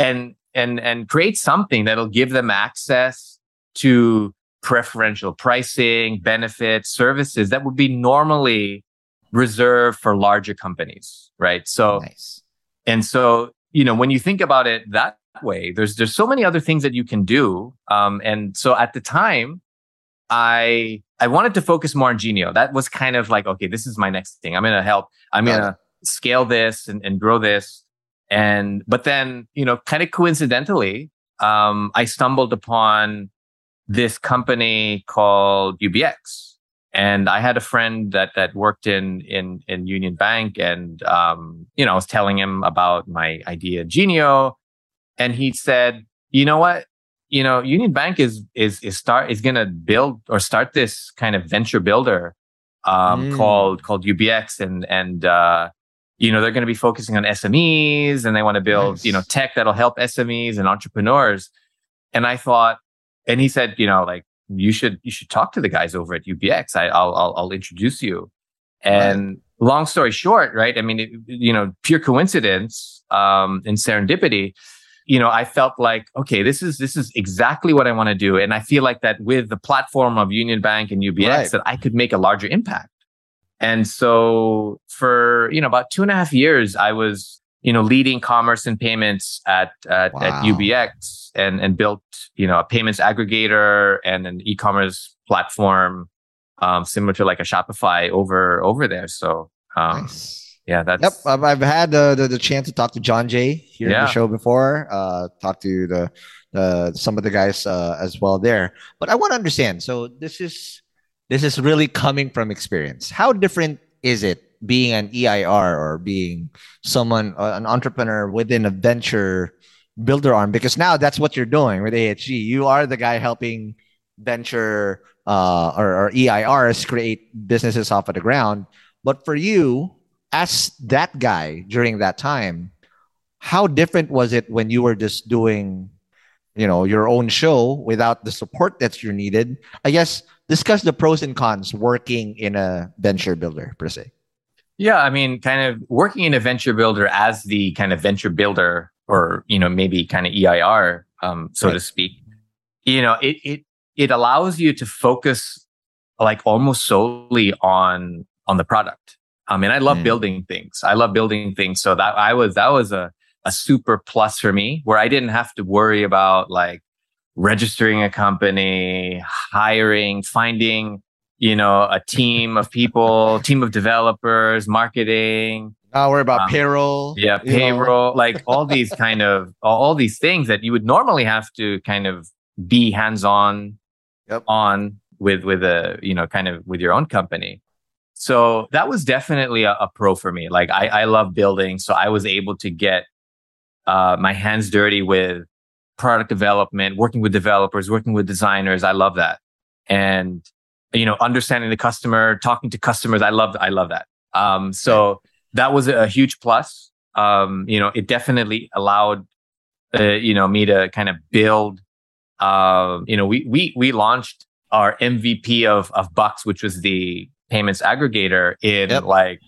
and and and create something that'll give them access to preferential pricing, benefits, services that would be normally reserved for larger companies, right? So nice. and so, you know, when you think about it that way, there's there's so many other things that you can do. Um, and so at the time, I I wanted to focus more on Genio. That was kind of like, okay, this is my next thing. I'm gonna help. I'm gonna scale this and, and grow this. And, but then, you know, kind of coincidentally, um, I stumbled upon this company called UBX. And I had a friend that, that worked in, in, in Union Bank. And, um, you know, I was telling him about my idea, Genio. And he said, you know what? you know, Union Bank is is is start is going to build or start this kind of venture builder um, mm. called called UBX, and and uh, you know they're going to be focusing on SMEs, and they want to build nice. you know tech that'll help SMEs and entrepreneurs. And I thought, and he said, you know, like you should you should talk to the guys over at UBX. I, will I'll I'll introduce you. And right. long story short, right? I mean, it, you know, pure coincidence um, and serendipity you know, I felt like, okay, this is this is exactly what I want to do, and I feel like that with the platform of Union Bank and UBX, right. that I could make a larger impact. And so, for you know, about two and a half years, I was you know leading commerce and payments at at, wow. at UBX, and and built you know a payments aggregator and an e-commerce platform, um, similar to like a Shopify over over there. So. Um, nice yeah, that's yep. I've, I've had the, the, the chance to talk to John Jay here yeah. in the show before. Uh, talk to the the some of the guys uh, as well there. But I want to understand. So this is this is really coming from experience. How different is it being an EIR or being someone uh, an entrepreneur within a venture builder arm? Because now that's what you're doing with AHG. You are the guy helping venture uh, or, or EIRs create businesses off of the ground. But for you, as that guy during that time, how different was it when you were just doing, you know, your own show without the support that you needed? I guess discuss the pros and cons working in a venture builder per se. Yeah, I mean, kind of working in a venture builder as the kind of venture builder, or you know, maybe kind of EIR, um, so right. to speak. You know, it it it allows you to focus like almost solely on on the product I mean, I love mm. building things. I love building things. So that I was, that was a, a super plus for me where I didn't have to worry about like registering a company, hiring, finding, you know, a team of people, team of developers, marketing. Now we're about um, payroll. Yeah, payroll, like all these kind of all these things that you would normally have to kind of be hands on yep. on with with a you know kind of with your own company. So that was definitely a, a pro for me. Like I, I love building. So I was able to get uh, my hands dirty with product development, working with developers, working with designers. I love that. And, you know, understanding the customer, talking to customers. I love, I love that. Um, so that was a, huge plus. Um, you know, it definitely allowed, uh, you know, me to kind of build, uh, you know, we, we, we launched our MVP of, of Bux, which was the payments aggregator in yep. like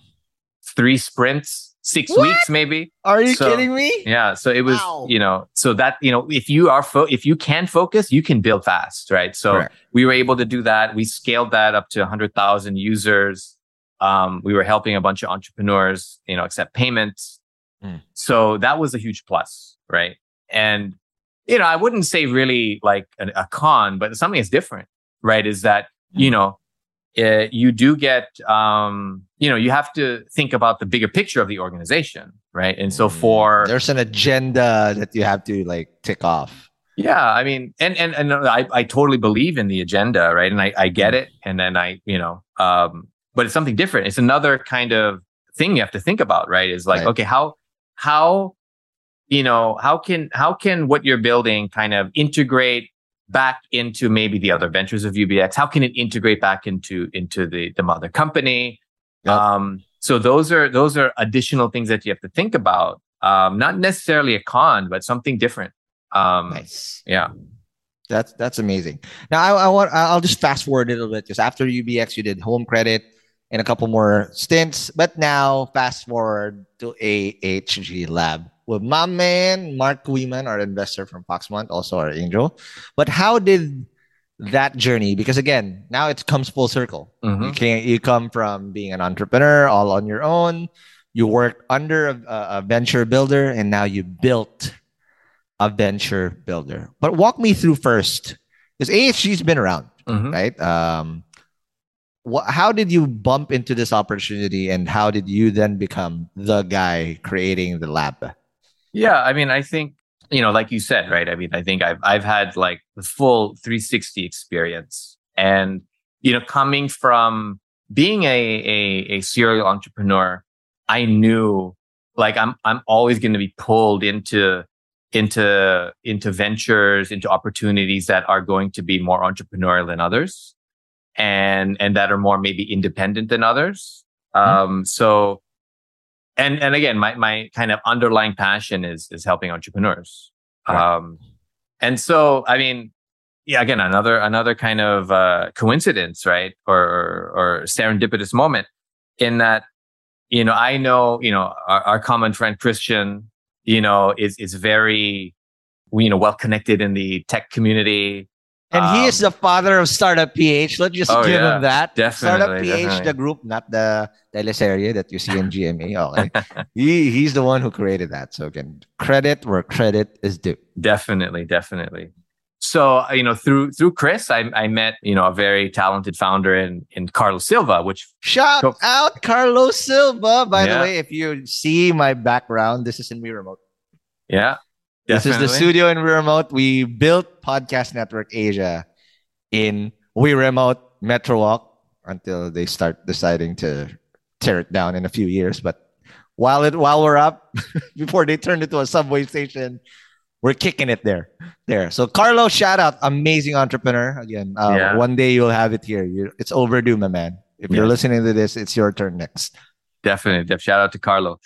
three sprints, six what? weeks maybe. Are you so, kidding me? Yeah. So it was, wow. you know, so that, you know, if you are, fo- if you can focus, you can build fast, right? So right. we were able to do that. We scaled that up to 100,000 users. Um, we were helping a bunch of entrepreneurs, you know, accept payments. Mm. So that was a huge plus, right? And, you know, I wouldn't say really like a, a con, but something is different, right? Is that, you hmm. know, uh, you do get, um, you know, you have to think about the bigger picture of the organization, right? And so mm. for there's an agenda that you have to like tick off. Yeah, I mean, and and and I I totally believe in the agenda, right? And I I get it, and then I you know, um, but it's something different. It's another kind of thing you have to think about, right? Is like, right. okay, how how you know how can how can what you're building kind of integrate back into maybe the other ventures of UBX? How can it integrate back into into the the mother company? Yep. Um, so those are those are additional things that you have to think about. Um, not necessarily a con, but something different. Um, nice. Yeah. That's that's amazing. Now I, I want I'll just fast forward a little bit because after UBX you did home credit and a couple more stints, but now fast forward to AHG Lab with my man Mark Weeman, our investor from Foxmont, also our angel. But how did that journey? Because again, now it comes full circle. Mm-hmm. You can you come from being an entrepreneur all on your own. You worked under a, a venture builder, and now you built a venture builder. But walk me through first, because AHG's been around, mm-hmm. right? Um, what, how did you bump into this opportunity, and how did you then become the guy creating the lab? Yeah, I mean, I think you know, like you said, right? I mean, I think I've I've had like the full 360 experience, and you know, coming from being a a, a serial entrepreneur, I knew like I'm I'm always going to be pulled into into into ventures, into opportunities that are going to be more entrepreneurial than others, and and that are more maybe independent than others. Mm-hmm. Um, so, and and again, my my kind of underlying passion is is helping entrepreneurs. Right. Um, and so, I mean, yeah, again, another another kind of uh, coincidence, right, or, or, or serendipitous moment, in that, you know, I know, you know, our, our common friend Christian, you know, is is very, you know, well connected in the tech community. And um, he is um, the father of Startup PH. Let's just oh, give yeah, him that. Definitely. Startup PH, definitely. the group, not the teleserye that you see in GMA. Okay. he, he's the one who created that. So again, credit where credit is due. Definitely, definitely. So uh, you know, through through Chris, I, I met you know a very talented founder in in Carlos Silva, which shout out Carlos Silva. By yeah. the way, if you see my background, this is in We Remote. Yeah, definitely. this is the studio in We Remote. We built Podcast Network Asia in We Remote Metro Walk until they start deciding to tear it down in a few years. But while it while we're up, before they turn it to a subway station, we're kicking it there. There. So Carlo, shout out, amazing entrepreneur. Again, uh, yeah. one day you'll have it here. You're, it's overdue, my man. If yeah. you're listening to this, it's your turn next. Definitely. Def, shout out to Carlo.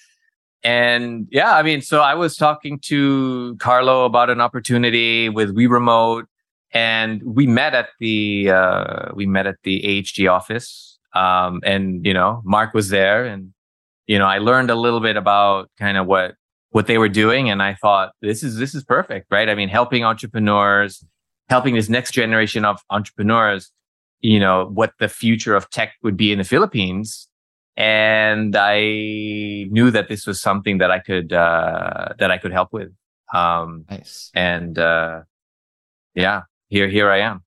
And yeah, I mean, so I was talking to Carlo about an opportunity with We Remote, and we met at the uh, we met at the AHG office. Um, and you know, Mark was there, and you know, I learned a little bit about kind of what what they were doing and i thought this is this is perfect right i mean helping entrepreneurs helping this next generation of entrepreneurs you know what the future of tech would be in the philippines and i knew that this was something that i could uh that i could help with um nice and uh yeah here here i am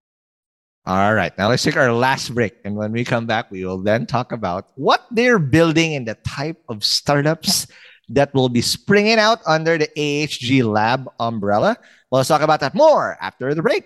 all right, now let's take our last break. And when we come back, we will then talk about what they're building and the type of startups that will be springing out under the AHG Lab umbrella. Well, let's talk about that more after the break.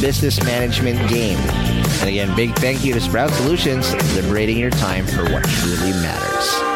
business management game. And again, big thank you to Sprout Solutions, liberating your time for what truly matters.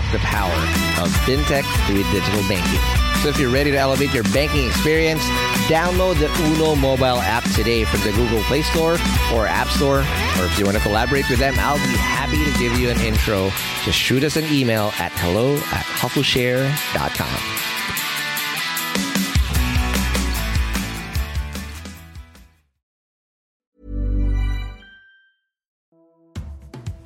the power of fintech through digital banking. So if you're ready to elevate your banking experience, download the Uno mobile app today from the Google Play Store or App Store. Or if you want to collaborate with them, I'll be happy to give you an intro. Just shoot us an email at hello at hustleshare.com.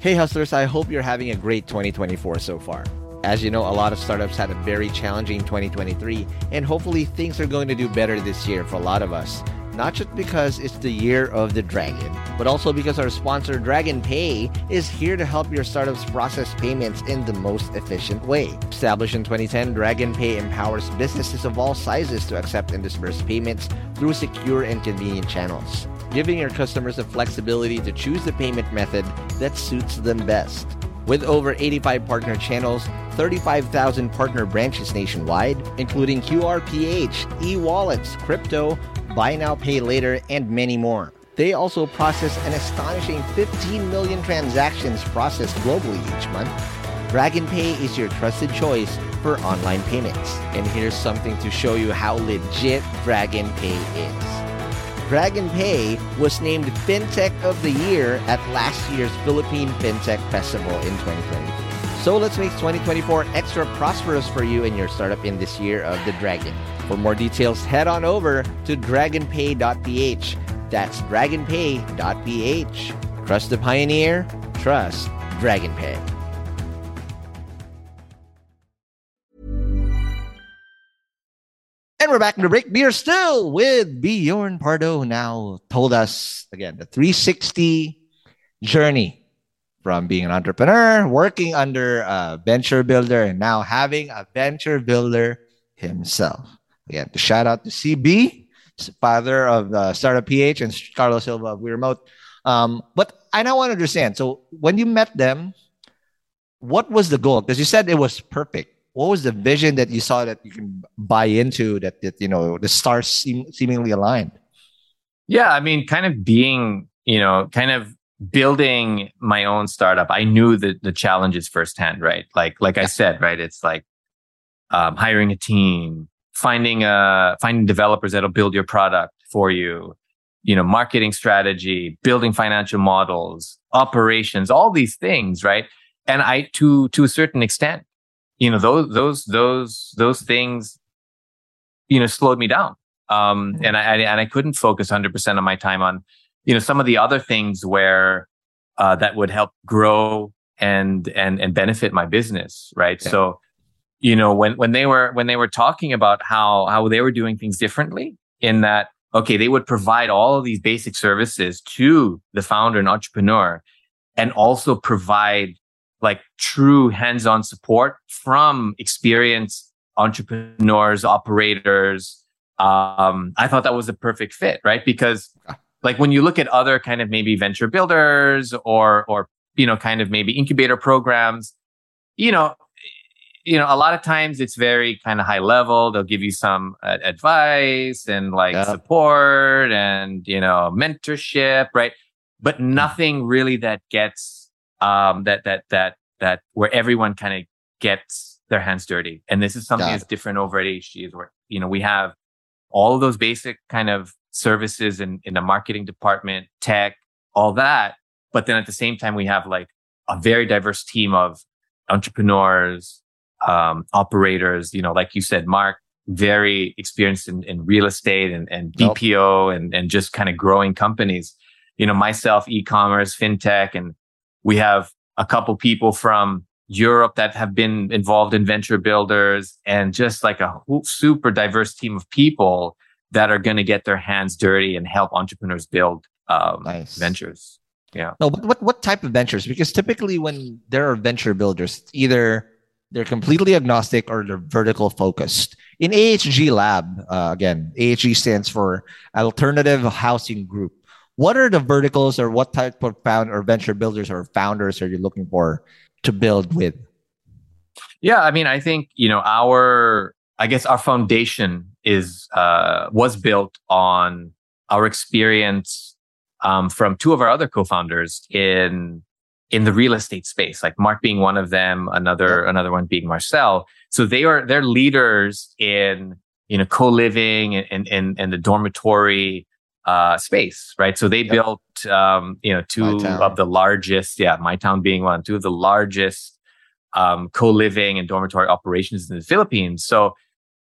Hey hustlers, I hope you're having a great 2024 so far. As you know, a lot of startups had a very challenging 2023, and hopefully things are going to do better this year for a lot of us. Not just because it's the year of the dragon, but also because our sponsor Dragon Pay is here to help your startups process payments in the most efficient way. Established in 2010, Dragon Pay empowers businesses of all sizes to accept and disburse payments through secure and convenient channels giving your customers the flexibility to choose the payment method that suits them best. With over 85 partner channels, 35,000 partner branches nationwide, including QRPH, e wallets, crypto, buy now, pay later, and many more. They also process an astonishing 15 million transactions processed globally each month. Dragon Pay is your trusted choice for online payments. And here's something to show you how legit Dragon Pay is. Dragon Pay was named FinTech of the Year at last year's Philippine FinTech Festival in 2023. So let's make 2024 extra prosperous for you and your startup in this year of the Dragon. For more details, head on over to dragonpay.ph. That's dragonpay.ph. Trust the pioneer, trust DragonPay. And we're back in the break. We are still with Bjorn Pardo now told us again the 360 journey from being an entrepreneur, working under a venture builder, and now having a venture builder himself. The shout out to CB, father of uh, Startup PH, and Carlos Silva of We Remote. Um, but I now want to understand. So when you met them, what was the goal? Because you said it was perfect what was the vision that you saw that you can buy into that, that you know the stars seem seemingly aligned yeah i mean kind of being you know kind of building my own startup i knew the the challenges firsthand right like like i said right it's like um, hiring a team finding uh finding developers that'll build your product for you you know marketing strategy building financial models operations all these things right and i to to a certain extent you know those those those those things you know slowed me down um mm-hmm. and i and i couldn't focus 100% of my time on you know some of the other things where uh that would help grow and and and benefit my business right yeah. so you know when when they were when they were talking about how how they were doing things differently in that okay they would provide all of these basic services to the founder and entrepreneur and also provide like true hands-on support from experienced entrepreneurs, operators. Um, I thought that was a perfect fit, right? Because like when you look at other kind of maybe venture builders or or you know kind of maybe incubator programs, you know, you know a lot of times it's very kind of high level. They'll give you some uh, advice and like yeah. support and you know mentorship, right? But hmm. nothing really that gets um, that that that that where everyone kind of gets their hands dirty. And this is something that's different over at HG is where you know we have all of those basic kind of services in in the marketing department, tech, all that. But then at the same time, we have like a very diverse team of entrepreneurs, um, operators. You know, like you said, Mark, very experienced in, in real estate and, and BPO nope. and, and just kind of growing companies. You know, myself, e-commerce, fintech, and we have a couple people from Europe that have been involved in venture builders and just like a super diverse team of people that are going to get their hands dirty and help entrepreneurs build um, nice. ventures. Yeah. No, but what, what type of ventures? Because typically when there are venture builders, either they're completely agnostic or they're vertical focused. In AHG Lab, uh, again, AHG stands for Alternative Housing Group what are the verticals or what type of found or venture builders or founders are you looking for to build with? Yeah, I mean, I think you know our, I guess our foundation is uh, was built on our experience um, from two of our other co-founders in in the real estate space, like Mark being one of them, another yep. another one being Marcel. So they are they're leaders in you know co-living and and and the dormitory uh, space, right? So they built um, you know two of the largest, yeah, MyTown being one, two of the largest um, co-living and dormitory operations in the Philippines. So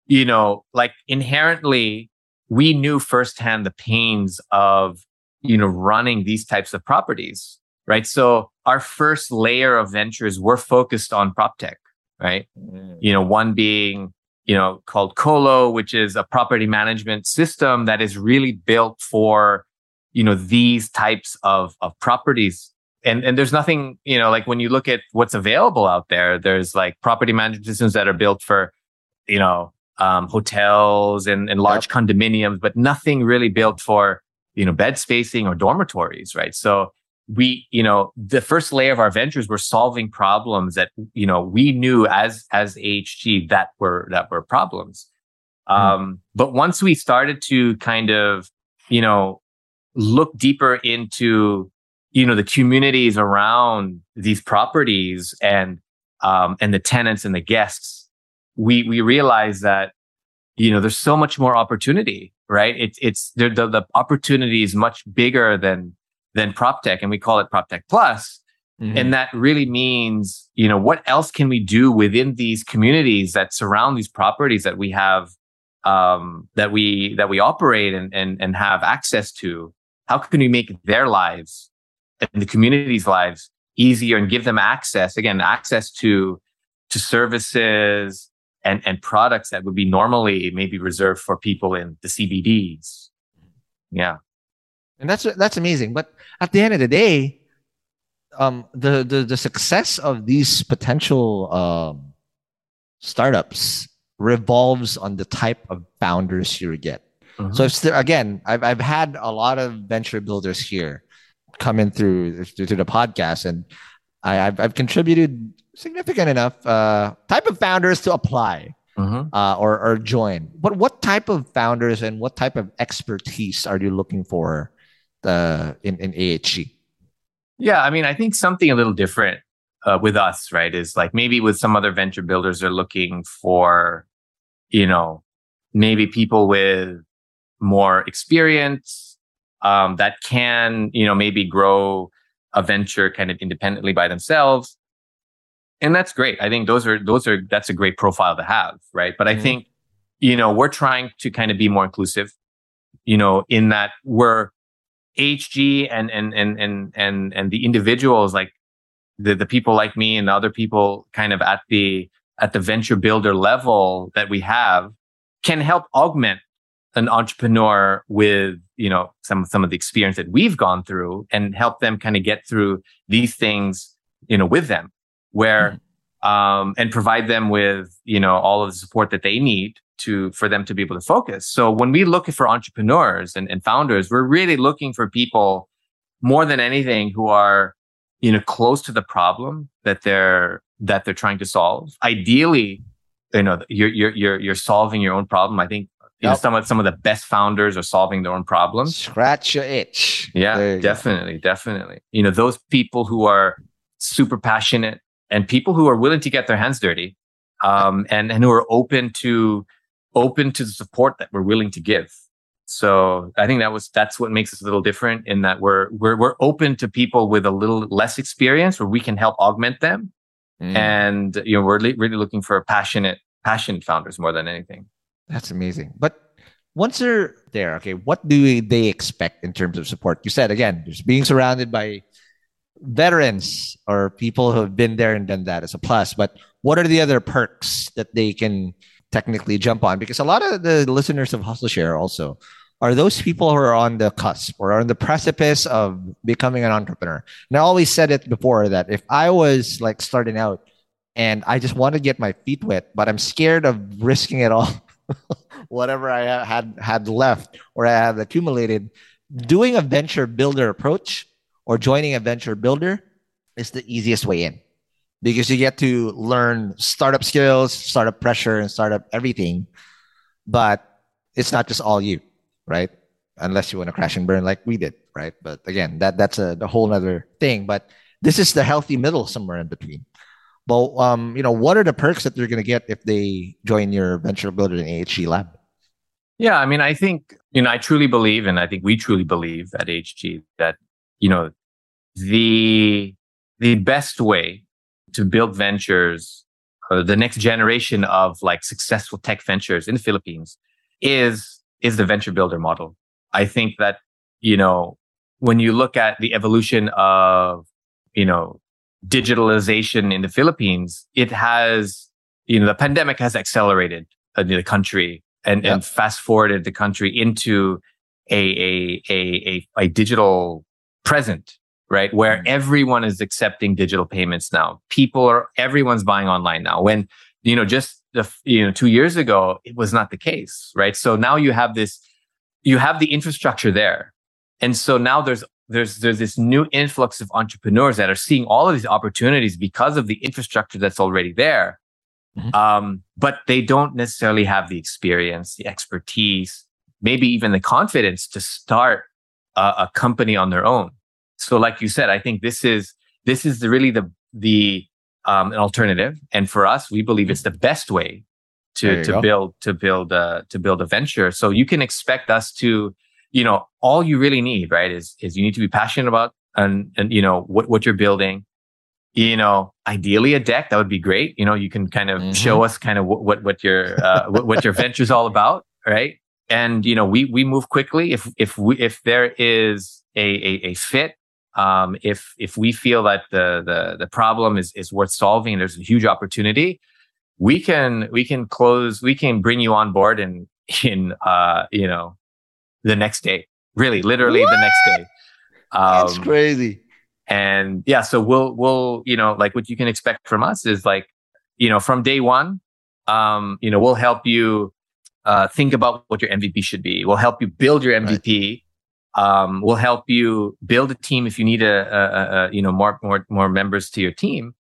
you know, like inherently, we knew firsthand the pains of you know running these types of properties right? So our first layer of ventures were focused on prop tech, right? Mm. You know, one being, you know, called Colo, which is a property management system that is really built for, you know, these types of, of properties. And, and there's nothing, you know, like when you look at what's available out there, there's like property management systems that are built for, you know, um, hotels and, and large yep. condominiums, but nothing really built for, you know, bed spacing or dormitories, right? So we you know the first layer of our ventures were solving problems that you know we knew as as ahg that were that were problems mm. um but once we started to kind of you know look deeper into you know the communities around these properties and um and the tenants and the guests we we realized that you know there's so much more opportunity right it's it's the, the opportunity is much bigger than than prop tech and we call it prop tech plus. Mm-hmm. and that really means you know what else can we do within these communities that surround these properties that we have um, that we that we operate and, and and have access to? How can we make their lives and the community's lives easier and give them access again access to to services and and products that would be normally maybe reserved for people in the CBDs yeah and that's that's amazing. But at the end of the day, um, the the the success of these potential um, startups revolves on the type of founders you get. Mm-hmm. So there, again, I've I've had a lot of venture builders here coming in through through the podcast, and I, have I've contributed significant enough uh, type of founders to apply mm-hmm. uh, or or join. But what type of founders and what type of expertise are you looking for uh, in in AHG? Yeah, I mean, I think something a little different uh, with us, right? Is like maybe with some other venture builders, they're looking for, you know, maybe people with more experience um, that can, you know, maybe grow a venture kind of independently by themselves. And that's great. I think those are those are that's a great profile to have, right? But mm-hmm. I think, you know, we're trying to kind of be more inclusive, you know, in that we're HG and and and and and and the individuals like the the people like me and the other people kind of at the at the venture builder level that we have can help augment an entrepreneur with you know some some of the experience that we've gone through and help them kind of get through these things you know with them where mm-hmm. Um and provide them with you know all of the support that they need to for them to be able to focus. So when we look for entrepreneurs and, and founders, we're really looking for people more than anything who are you know close to the problem that they're that they're trying to solve. Ideally, you know you're you're you're, you're solving your own problem. I think you yep. know, some of some of the best founders are solving their own problems. Scratch your itch. Yeah, definitely, go. definitely. You know, those people who are super passionate and people who are willing to get their hands dirty, um, and and who are open to open to the support that we're willing to give. So I think that was that's what makes us a little different in that we're we're we're open to people with a little less experience where we can help augment them. Mm. And you know, we're li- really looking for passionate passionate founders more than anything. That's amazing. But once they're there, okay, what do they expect in terms of support? You said again, just being surrounded by veterans or people who have been there and done that is a plus. But what are the other perks that they can technically jump on because a lot of the listeners of Hustle Share also are those people who are on the cusp or on the precipice of becoming an entrepreneur. And I always said it before that if I was like starting out and I just want to get my feet wet, but I'm scared of risking it all, whatever I had had left or I have accumulated, doing a venture builder approach or joining a venture builder is the easiest way in because you get to learn startup skills, startup pressure, and startup everything. But it's not just all you, right? Unless you want to crash and burn like we did, right? But again, that that's a the whole other thing. But this is the healthy middle somewhere in between. But um, you know, what are the perks that they're going to get if they join your venture builder in AHG Lab? Yeah, I mean, I think you know, I truly believe, and I think we truly believe at AHG that you know the the best way to build ventures, uh, the next generation of like successful tech ventures in the Philippines, is is the venture builder model. I think that you know when you look at the evolution of you know digitalization in the Philippines, it has, you know, the pandemic has accelerated uh, the country and, yep. and fast forwarded the country into a, a, a, a, a digital present, right? Where mm-hmm. everyone is accepting digital payments now. People are, everyone's buying online now. When, you know, just the, you know, two years ago, it was not the case, right? So now you have this, you have the infrastructure there. And so now there's there's there's this new influx of entrepreneurs that are seeing all of these opportunities because of the infrastructure that's already there. Mm-hmm. Um, but they don't necessarily have the experience, the expertise, maybe even the confidence to start a, a company on their own. So, like you said, I think this is this is the, really the the um, an alternative, and for us, we believe it's the best way to to go. build to build a, to build a venture. So you can expect us to you know, all you really need, right, is is you need to be passionate about and and you know what what you're building. You know, ideally a deck that would be great. You know, you can kind of mm-hmm. show us kind of what what, what your uh, what, what your venture's all about, right? And you know, we we move quickly if if we if there is a a, a fit um, if if we feel that the the the problem is is worth solving, there's a huge opportunity. We can we can close. We can bring you on board in in uh, you know the next day. Really, literally what? the next day. Um, That's crazy. And yeah, so we'll we'll you know like what you can expect from us is like you know from day one, um, you know we'll help you uh, think about what your MVP should be. We'll help you build your MVP. Right. Um, we'll help you build a team if you need a, a, a you know more more more members to your team.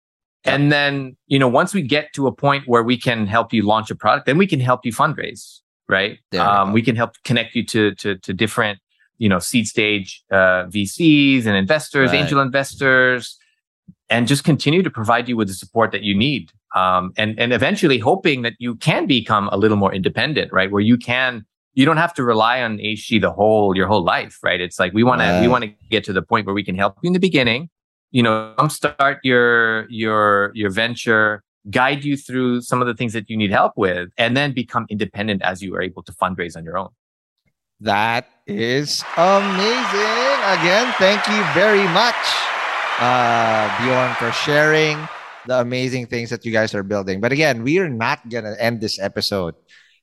And then, you know, once we get to a point where we can help you launch a product, then we can help you fundraise right? Um, we can help connect you to to, to different, you know, seed stage uh, VCs and investors, right. angel investors, and just continue to provide you with the support that you need. Um, and and eventually hoping that you can become a little more independent, right? Where you can you don't have to rely on AHG the whole your whole life, right? It's like we want right. to we want to get to the point where we can help you in the beginning, you know, start your your your venture guide you through some of the things that you need help with, and then become independent as you are able to fundraise on your own. That is amazing. Again, thank you very much, uh, Bjorn, for sharing the amazing things that you guys are building. But again, we are not going to end this episode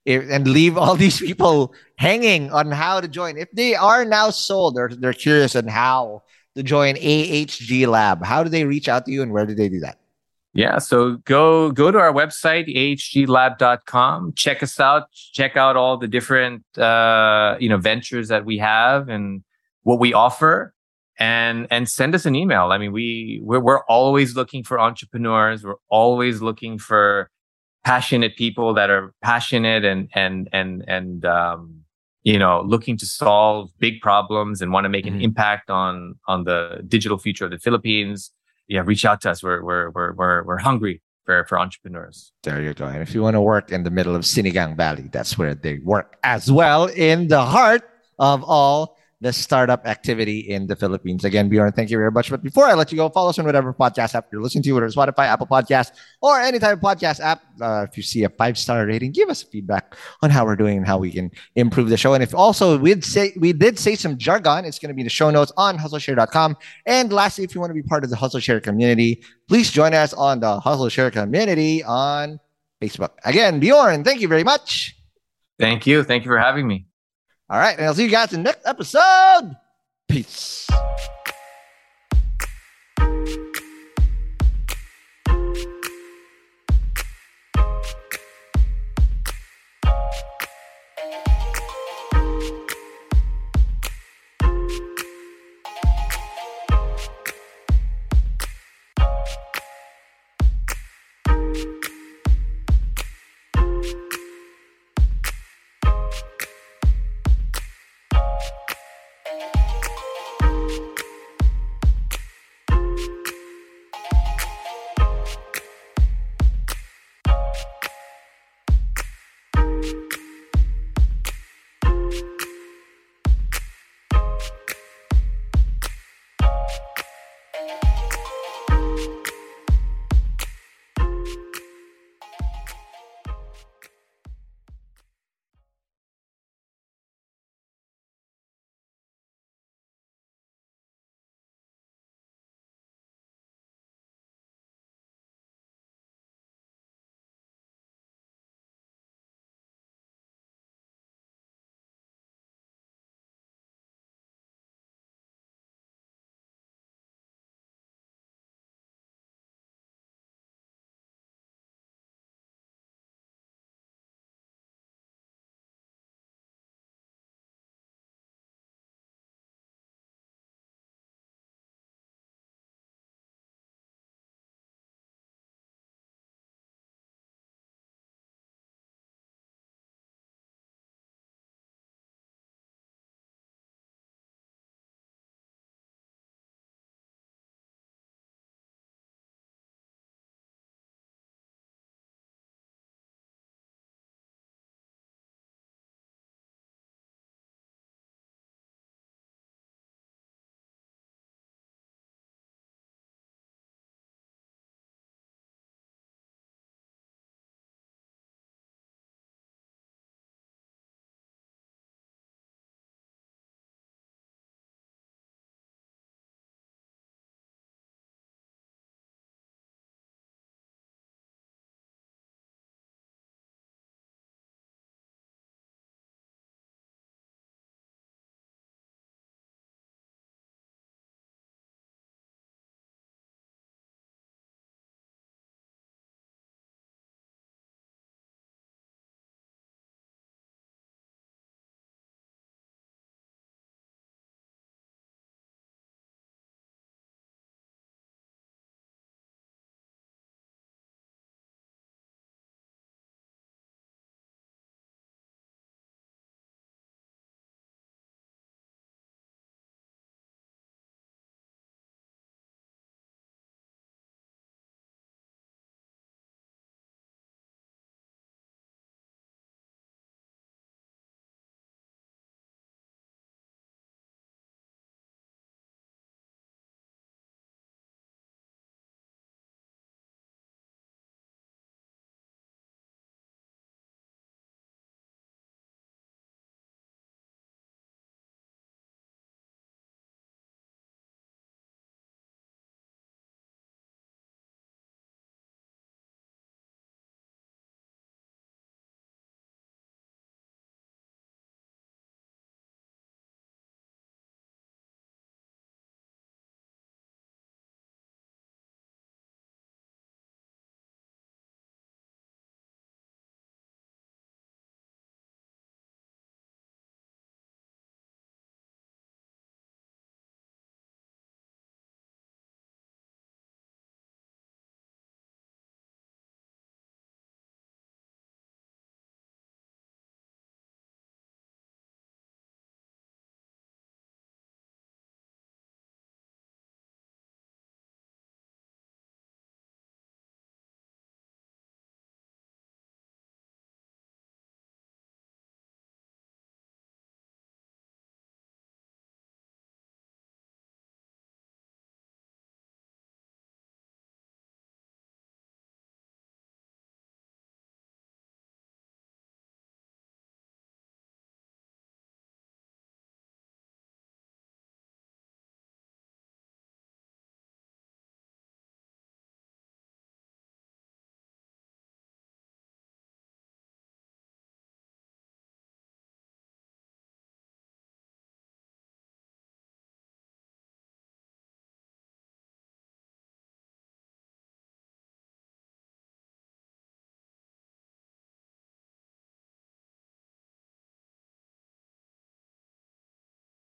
if, and leave all these people hanging on how to join. If they are now sold or they're curious on how to join AHG Lab, how do they reach out to you and where do they do that? Yeah, so go go to our website ahglab.com. Check us out. Check out all the different uh, you know ventures that we have and what we offer, and and send us an email. I mean, we we're, we're always looking for entrepreneurs. We're always looking for passionate people that are passionate and and and and um, you know looking to solve big problems and want to make mm-hmm. an impact on on the digital future of the Philippines yeah, reach out to us. We're we're we're we're, we're hungry for, for entrepreneurs. There you go. And if you want to work in the middle of Sinigang Valley, that's where they work as well in the heart of all the startup activity in the Philippines. Again, Bjorn, thank you very much. But before I let you go, follow us on whatever podcast app you're listening to, whether it's Spotify, Apple Podcast, or any type of podcast app. Uh, if you see a five star rating, give us feedback on how we're doing and how we can improve the show. And if also we'd say we did say some jargon, it's going to be the show notes on hustleshare.com. And lastly, if you want to be part of the Hustle Share community, please join us on the Hustle Share community on Facebook. Again, Bjorn, thank you very much. Thank you. Thank you for having me. All right. And I'll see you guys in the next episode. Peace.